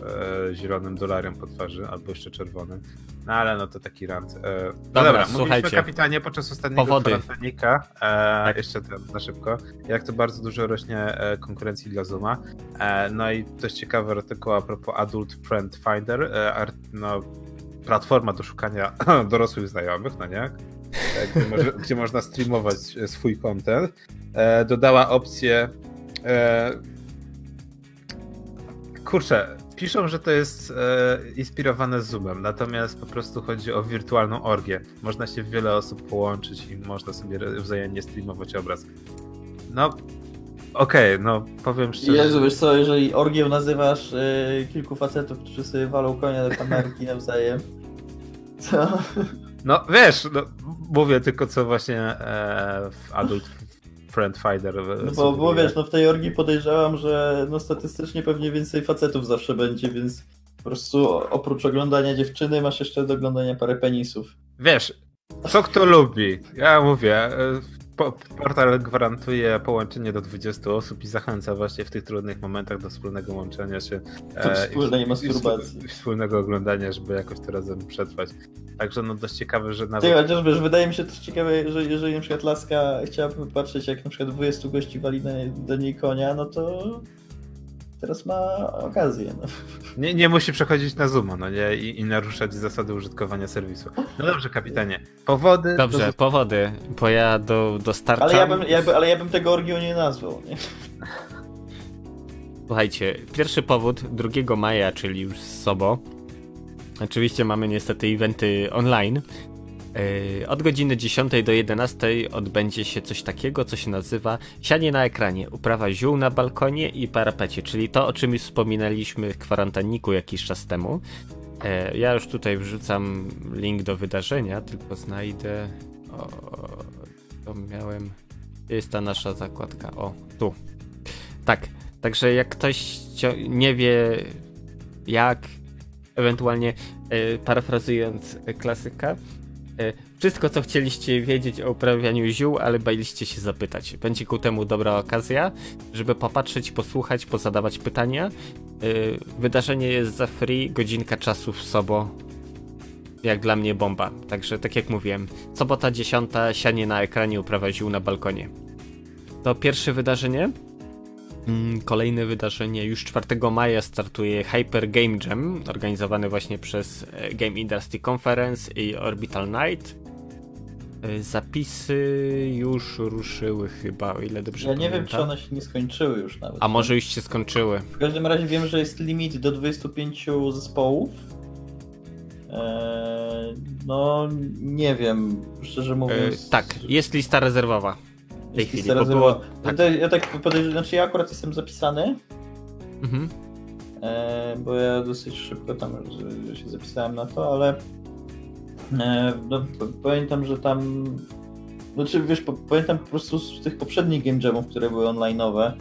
e, zielonym dolarem po twarzy, albo jeszcze czerwonym. No ale no to taki rant. No
Dobra,
dobra,
słuchajcie.
kapitanie podczas ostatniego
Powody.
kwarantannika, e, jeszcze na szybko, jak to bardzo dużo rośnie konkurencji dla Zooma. No i dość ciekawy artykuł a propos Adult Friend Finder, no, platforma do szukania dorosłych znajomych, no nie? e, gdzie, może, gdzie można streamować e, swój content, e, dodała opcję. E, kurczę, piszą, że to jest e, inspirowane Zoomem, natomiast po prostu chodzi o wirtualną orgię. Można się wiele osób połączyć i można sobie wzajemnie streamować obraz. No, okej, no powiem szczerze.
Jezu, wiesz co, jeżeli orgią nazywasz y, kilku facetów, którzy sobie walą konia do kamerki nawzajem, to...
No wiesz, no, mówię tylko co właśnie e, w Adult Friend Finder.
No bo, bo wiesz, no w tej orgii podejrzewam, że no statystycznie pewnie więcej facetów zawsze będzie, więc po prostu oprócz oglądania dziewczyny masz jeszcze do oglądania parę penisów.
Wiesz, co kto lubi. Ja mówię, e, po, portal gwarantuje połączenie do 20 osób i zachęca właśnie w tych trudnych momentach do wspólnego łączenia się. E,
wspólnej
i-
masturbacji.
i wspólnego oglądania, żeby jakoś to razem przetrwać. Także no dość ciekawe, że nawet...
chociaż wiesz, wydaje mi się też ciekawe, że jeżeli na przykład Laska chciałaby popatrzeć, jak na przykład 20 gości wali na, do niej konia, no to teraz ma okazję. No.
Nie, nie musi przechodzić na Zooma, no nie? I, I naruszać zasady użytkowania serwisu. No dobrze, kapitanie. Powody...
Dobrze,
do-
powody, bo ja do, dostarczam...
Ale, ja bym, ja by, ale ja bym tego orgią nie nazwał, nie?
Słuchajcie, pierwszy powód 2 maja, czyli już z Sobo. Oczywiście mamy niestety eventy online. Yy, Od godziny 10 do 11 odbędzie się coś takiego, co się nazywa sianie na ekranie, uprawa ziół na balkonie i parapecie, czyli to, o czym już wspominaliśmy w kwarantanniku jakiś czas temu. E, Ja już tutaj wrzucam link do wydarzenia, tylko znajdę. O, to miałem. Gdzie jest ta nasza zakładka? O, tu. Tak, także jak ktoś nie wie jak, ewentualnie e, parafrazując e, klasyka, e, wszystko co chcieliście wiedzieć o uprawianiu ziół, ale baliście się zapytać. Będzie ku temu dobra okazja, żeby popatrzeć, posłuchać, pozadawać pytania. E, wydarzenie jest za free, godzinka czasu w sobo. Jak dla mnie bomba. Także tak jak mówiłem, sobota 10, sianie na ekranie, uprawa ziół na balkonie. To pierwsze wydarzenie. Mm, Kolejne wydarzenie już 4 maja startuje Hyper Game Jam, organizowany właśnie przez e, Game Industry Conference i Orbital Night. E, Zapisy już ruszyły chyba, o ile dobrze
Ja nie wiem, czy one się nie skończyły już nawet.
A może już się skończyły.
W każdym razie wiem, że jest limit do 25 zespołów. Eee, no, nie wiem, szczerze
E,
mówiąc.
tak, jest lista rezerwowa. Tej
jest
chwili, bo było... Tak.
To Ja tak podejrzewam, znaczy ja akurat jestem zapisany,
Mhm.
e, bo ja dosyć szybko tam się zapisałem na to, ale e, no, pamiętam, że tam. Znaczy, wiesz, po, pamiętam po prostu z tych poprzednich game jamów, które były online'owe.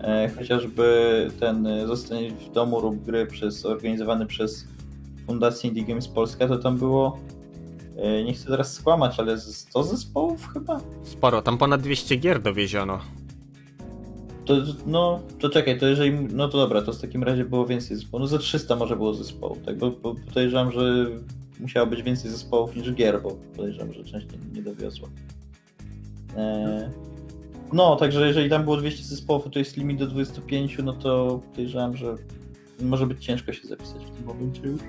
E, chociażby ten e, Zostań w domu rób gry przez, organizowany przez Fundację Indie Games Polska, to tam było. E, Nie chcę teraz skłamać, ale z 100 zespołów chyba?
Sporo, tam ponad 200 gier dowieziono.
To, no, to czekaj, to jeżeli. No to dobra, to w takim razie było więcej zespołów. No za 300 może było zespołów, tak? Bo, bo podejrzewam, że musiało być więcej zespołów niż gier, bo podejrzewam, że część nie, nie dowiozła. E, no, także jeżeli tam było 200 zespołów, to jest limit do 25, no to podejrzewam, że może być ciężko się zapisać w tym momencie już.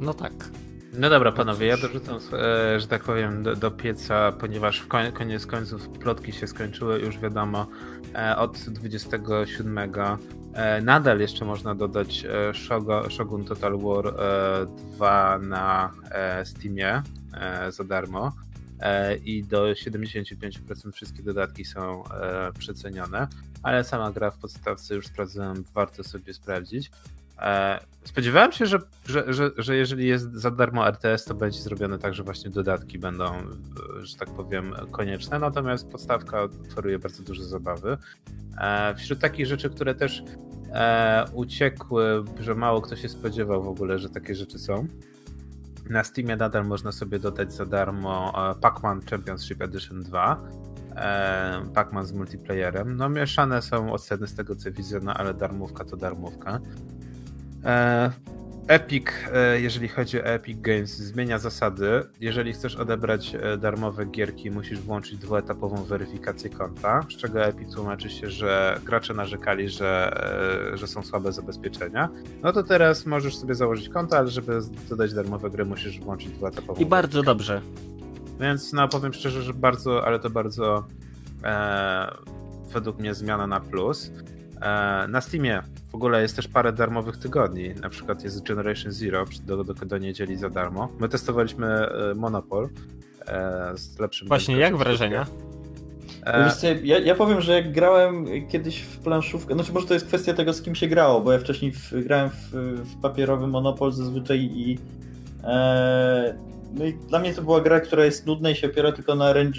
No tak.
No dobra, panowie, ja dorzucam, e, że tak powiem, do, do pieca, ponieważ w koń, koniec końców plotki się skończyły, już wiadomo, e, od 27 e, nadal jeszcze można dodać Shogun Total War e, 2 na Steamie za darmo. I do 75% wszystkie dodatki są przecenione, ale sama gra w podstawce już sprawdzałem, warto sobie sprawdzić. E, Spodziewałem się, że, że, że, że jeżeli jest za darmo RTS, to będzie zrobione tak, że właśnie dodatki będą, e, że tak powiem, konieczne, natomiast podstawka oferuje bardzo dużo zabawy. E, Wśród takich rzeczy, które też uciekły, że mało kto się spodziewał w ogóle, że takie rzeczy są. Na Steamie nadal można sobie dodać za darmo Pac-Man Championship Edition 2. e, Pac-Man z multiplayerem. No mieszane są oceny z tego co widzę, no ale darmówka to darmówka. E, Epic, e, jeżeli chodzi o Epic Games, zmienia zasady. Jeżeli chcesz odebrać e, darmowe gierki, musisz włączyć dwuetapową weryfikację konta, z czego Epic tłumaczy się, że gracze narzekali, że, że są słabe zabezpieczenia. No to teraz możesz sobie założyć konto, ale żeby dodać darmowe gry, musisz włączyć dwuetapową
I bardzo dobrze.
Więc no powiem szczerze, że bardzo, ale to bardzo e, według mnie zmiana na plus. E, na Steamie w ogóle jest też parę darmowych tygodni. Na przykład jest Generation Zero do, do, do niedzieli za darmo. My testowaliśmy e, Monopol e, z lepszym.
Właśnie, jak wrażenia?
Wiesz ja, ja powiem, że jak grałem kiedyś w planszówkę, znaczy może to jest kwestia tego, z kim się grało, bo ja wcześniej w, grałem w, w papierowy Monopol zazwyczaj i, e, no i dla mnie to była gra, która jest nudna i się opiera tylko na RNG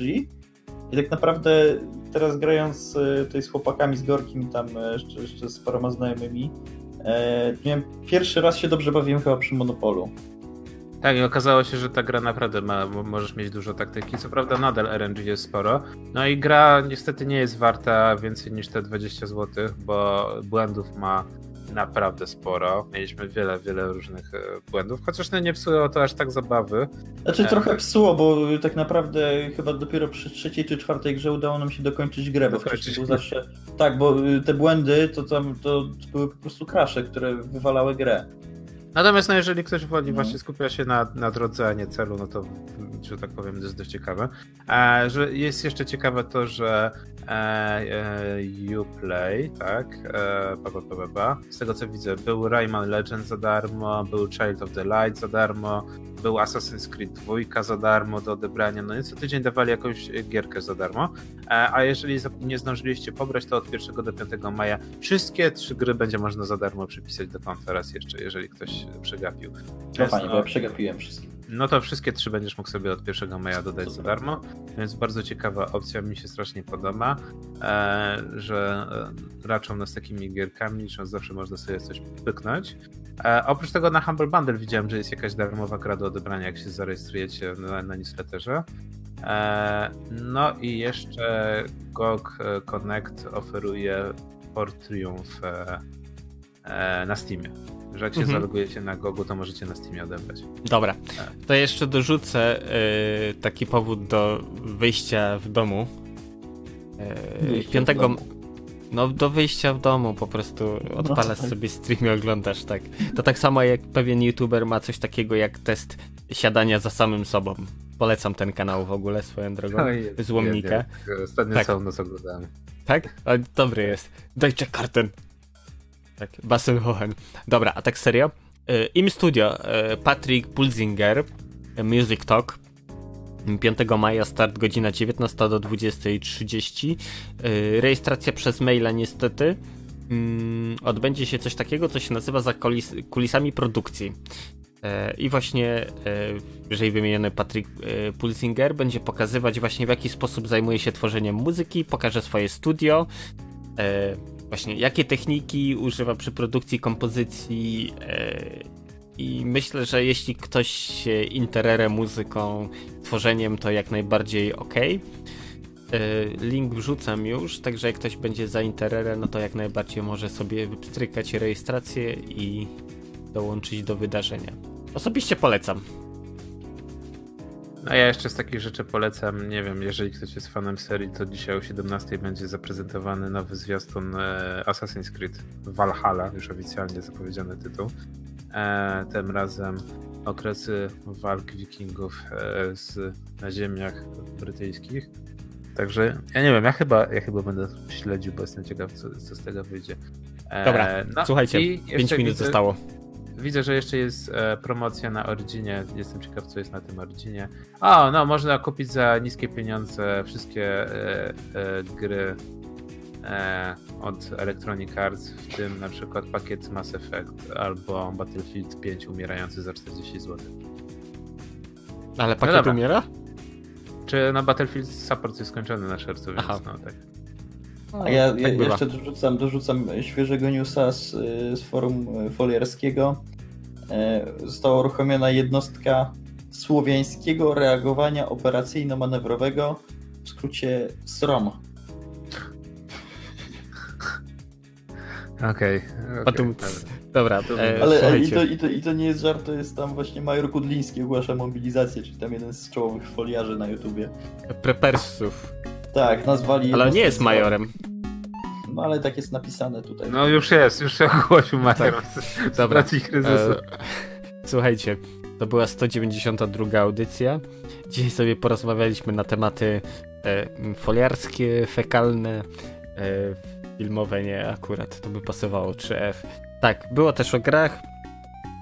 i tak naprawdę teraz grając e, tutaj z chłopakami z Gorkim tam e, jeszcze, jeszcze z paroma znajomymi, e, pierwszy raz się dobrze bawiłem chyba przy Monopolu.
Tak, i okazało się, że ta gra naprawdę ma, mo- możesz mieć dużo taktyki. Co prawda nadal RNG jest sporo. No i gra niestety nie jest warta więcej niż te 20 zł, bo błędów ma naprawdę sporo. Mieliśmy wiele, wiele różnych e, błędów, chociaż no nie psuło to aż tak zabawy.
Znaczy
E.
trochę psuło, bo tak naprawdę chyba dopiero przy trzeciej czy czwartej grze udało nam się dokończyć grę, bo wcześniej był zawsze... Tak, bo y, te błędy to tam to były po prostu krasze, które wywalały grę.
Natomiast no, jeżeli ktoś woli
No.
właśnie skupia się na, na drodze, a nie celu, no to, że tak powiem, to jest dość ciekawe. E, że jest jeszcze ciekawe to, że Uplay, tak, e, ba, ba, ba, ba, ba. z tego co widzę, był Rayman Legend za darmo, był Child of the Light za darmo, był Assassin's Creed 2 za darmo do odebrania, no i co tydzień dawali jakąś gierkę za darmo. E, a jeżeli nie zdążyliście pobrać, to od 1 do 5 maja wszystkie trzy gry będzie można za darmo przypisać do raz jeszcze, jeżeli ktoś przegapił.
No fajnie, bo ja przegapiłem wszystkie.
No to wszystkie trzy będziesz mógł sobie od 1 maja dodać za darmo, więc bardzo ciekawa opcja, mi się strasznie podoba, e, że e, raczą nas takimi gierkami, że zawsze można sobie coś pyknąć. E, oprócz tego na Humble Bundle widziałem, że jest jakaś darmowa gra do odebrania, jak się zarejestrujecie na, na newsletterze. No i jeszcze GOG Connect oferuje Port Triumph na Steamie. Że jak się
Mhm.
zalogujecie na GOGu, to możecie na Steamie odebrać.
Dobra, to jeszcze dorzucę y, taki powód do wyjścia w domu. Y,
w domu.
No, do wyjścia w domu po prostu odpalasz
tak.
sobie stream i oglądasz, tak. To tak samo jak pewien youtuber ma coś takiego jak test siadania za samym sobą. Polecam ten kanał w ogóle swoją drogą. Złomnika.
Nie, nie. Ostatnio
Tak.
całą noc oglądałem.
Tak? A, dobry jest. Dajcie kartę. Tak, Basenhohen. Dobra, a tak serio? Y, Im Studio, y, Patrick Pulzinger, y, Music Talk. 5 maja start godzina 19 do 20.30. Y, Rejestracja przez maila niestety. Mm, Odbędzie się coś takiego, co się nazywa za kulis kulisami produkcji. I właśnie wyżej wymieniony Patrick Pulsinger będzie pokazywać właśnie w jaki sposób zajmuje się tworzeniem muzyki, pokaże swoje studio, właśnie jakie techniki używa przy produkcji kompozycji e, i myślę, że jeśli ktoś się interere muzyką, tworzeniem, to jak najbardziej ok. Link wrzucam już, także jak ktoś będzie za no to jak najbardziej może sobie wypstrykać rejestrację i dołączyć do wydarzenia. Osobiście polecam.
No ja jeszcze z takich rzeczy polecam, nie wiem, jeżeli ktoś jest fanem serii, to dzisiaj o 17 będzie zaprezentowany nowy zwiastun e, Assassin's Creed Valhalla, już oficjalnie zapowiedziany tytuł. E, tym razem okresy walk wikingów e, z, na ziemiach brytyjskich. Także ja nie wiem, ja chyba, ja chyba będę śledził, bo jestem ciekaw, co, co z tego wyjdzie. E,
Dobra,
no
słuchajcie,
i
5
jeszcze
minut
widzę-
zostało.
Widzę, że jeszcze jest e, promocja na Originie. Jestem ciekaw, co jest na tym Originie. O, no, można kupić za niskie pieniądze wszystkie e, e, gry e, od Electronic Arts, w tym na przykład pakiet Mass Effect albo Battlefield 5 umierający za 40 zł.
Ale pakiet
dobra.
umiera?
Czy na Battlefield support jest skończony na szercu, więc
Aha.
no tak.
A ja, ja
tak
jeszcze dorzucam, dorzucam świeżego newsa z, y, z forum foliarskiego. E, Została uruchomiona jednostka słowiańskiego reagowania operacyjno-manewrowego, w skrócie SROM.
Okej. okej,
Patum-
dobra.
Dobra,
To
e,
Ale e, i, to, i, to, i to nie jest żart, to jest tam właśnie Major Kudliński ogłasza mobilizację, czyli tam jeden z czołowych foliarzy na YouTubie.
Prepersów.
Tak, nazwali...
Ale nie jest majorem.
No ale tak jest napisane tutaj.
No już jest, już się ogłosił Major z, z
Dobra.
kryzysu.
E, słuchajcie. To była 192 audycja. Dzisiaj sobie porozmawialiśmy na tematy e, foliarskie, fekalne, e, filmowe nie akurat, to by pasowało 3F. Tak, było też o grach,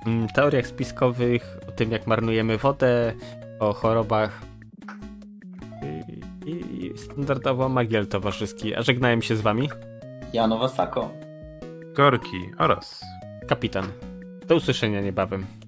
mm, teoriach spiskowych, o tym jak marnujemy wodę, o chorobach i, i standardowo magiel towarzyski. A żegnałem się z wami,
Janowa Sako.
Gorki oraz
kapitan. Do usłyszenia niebawem.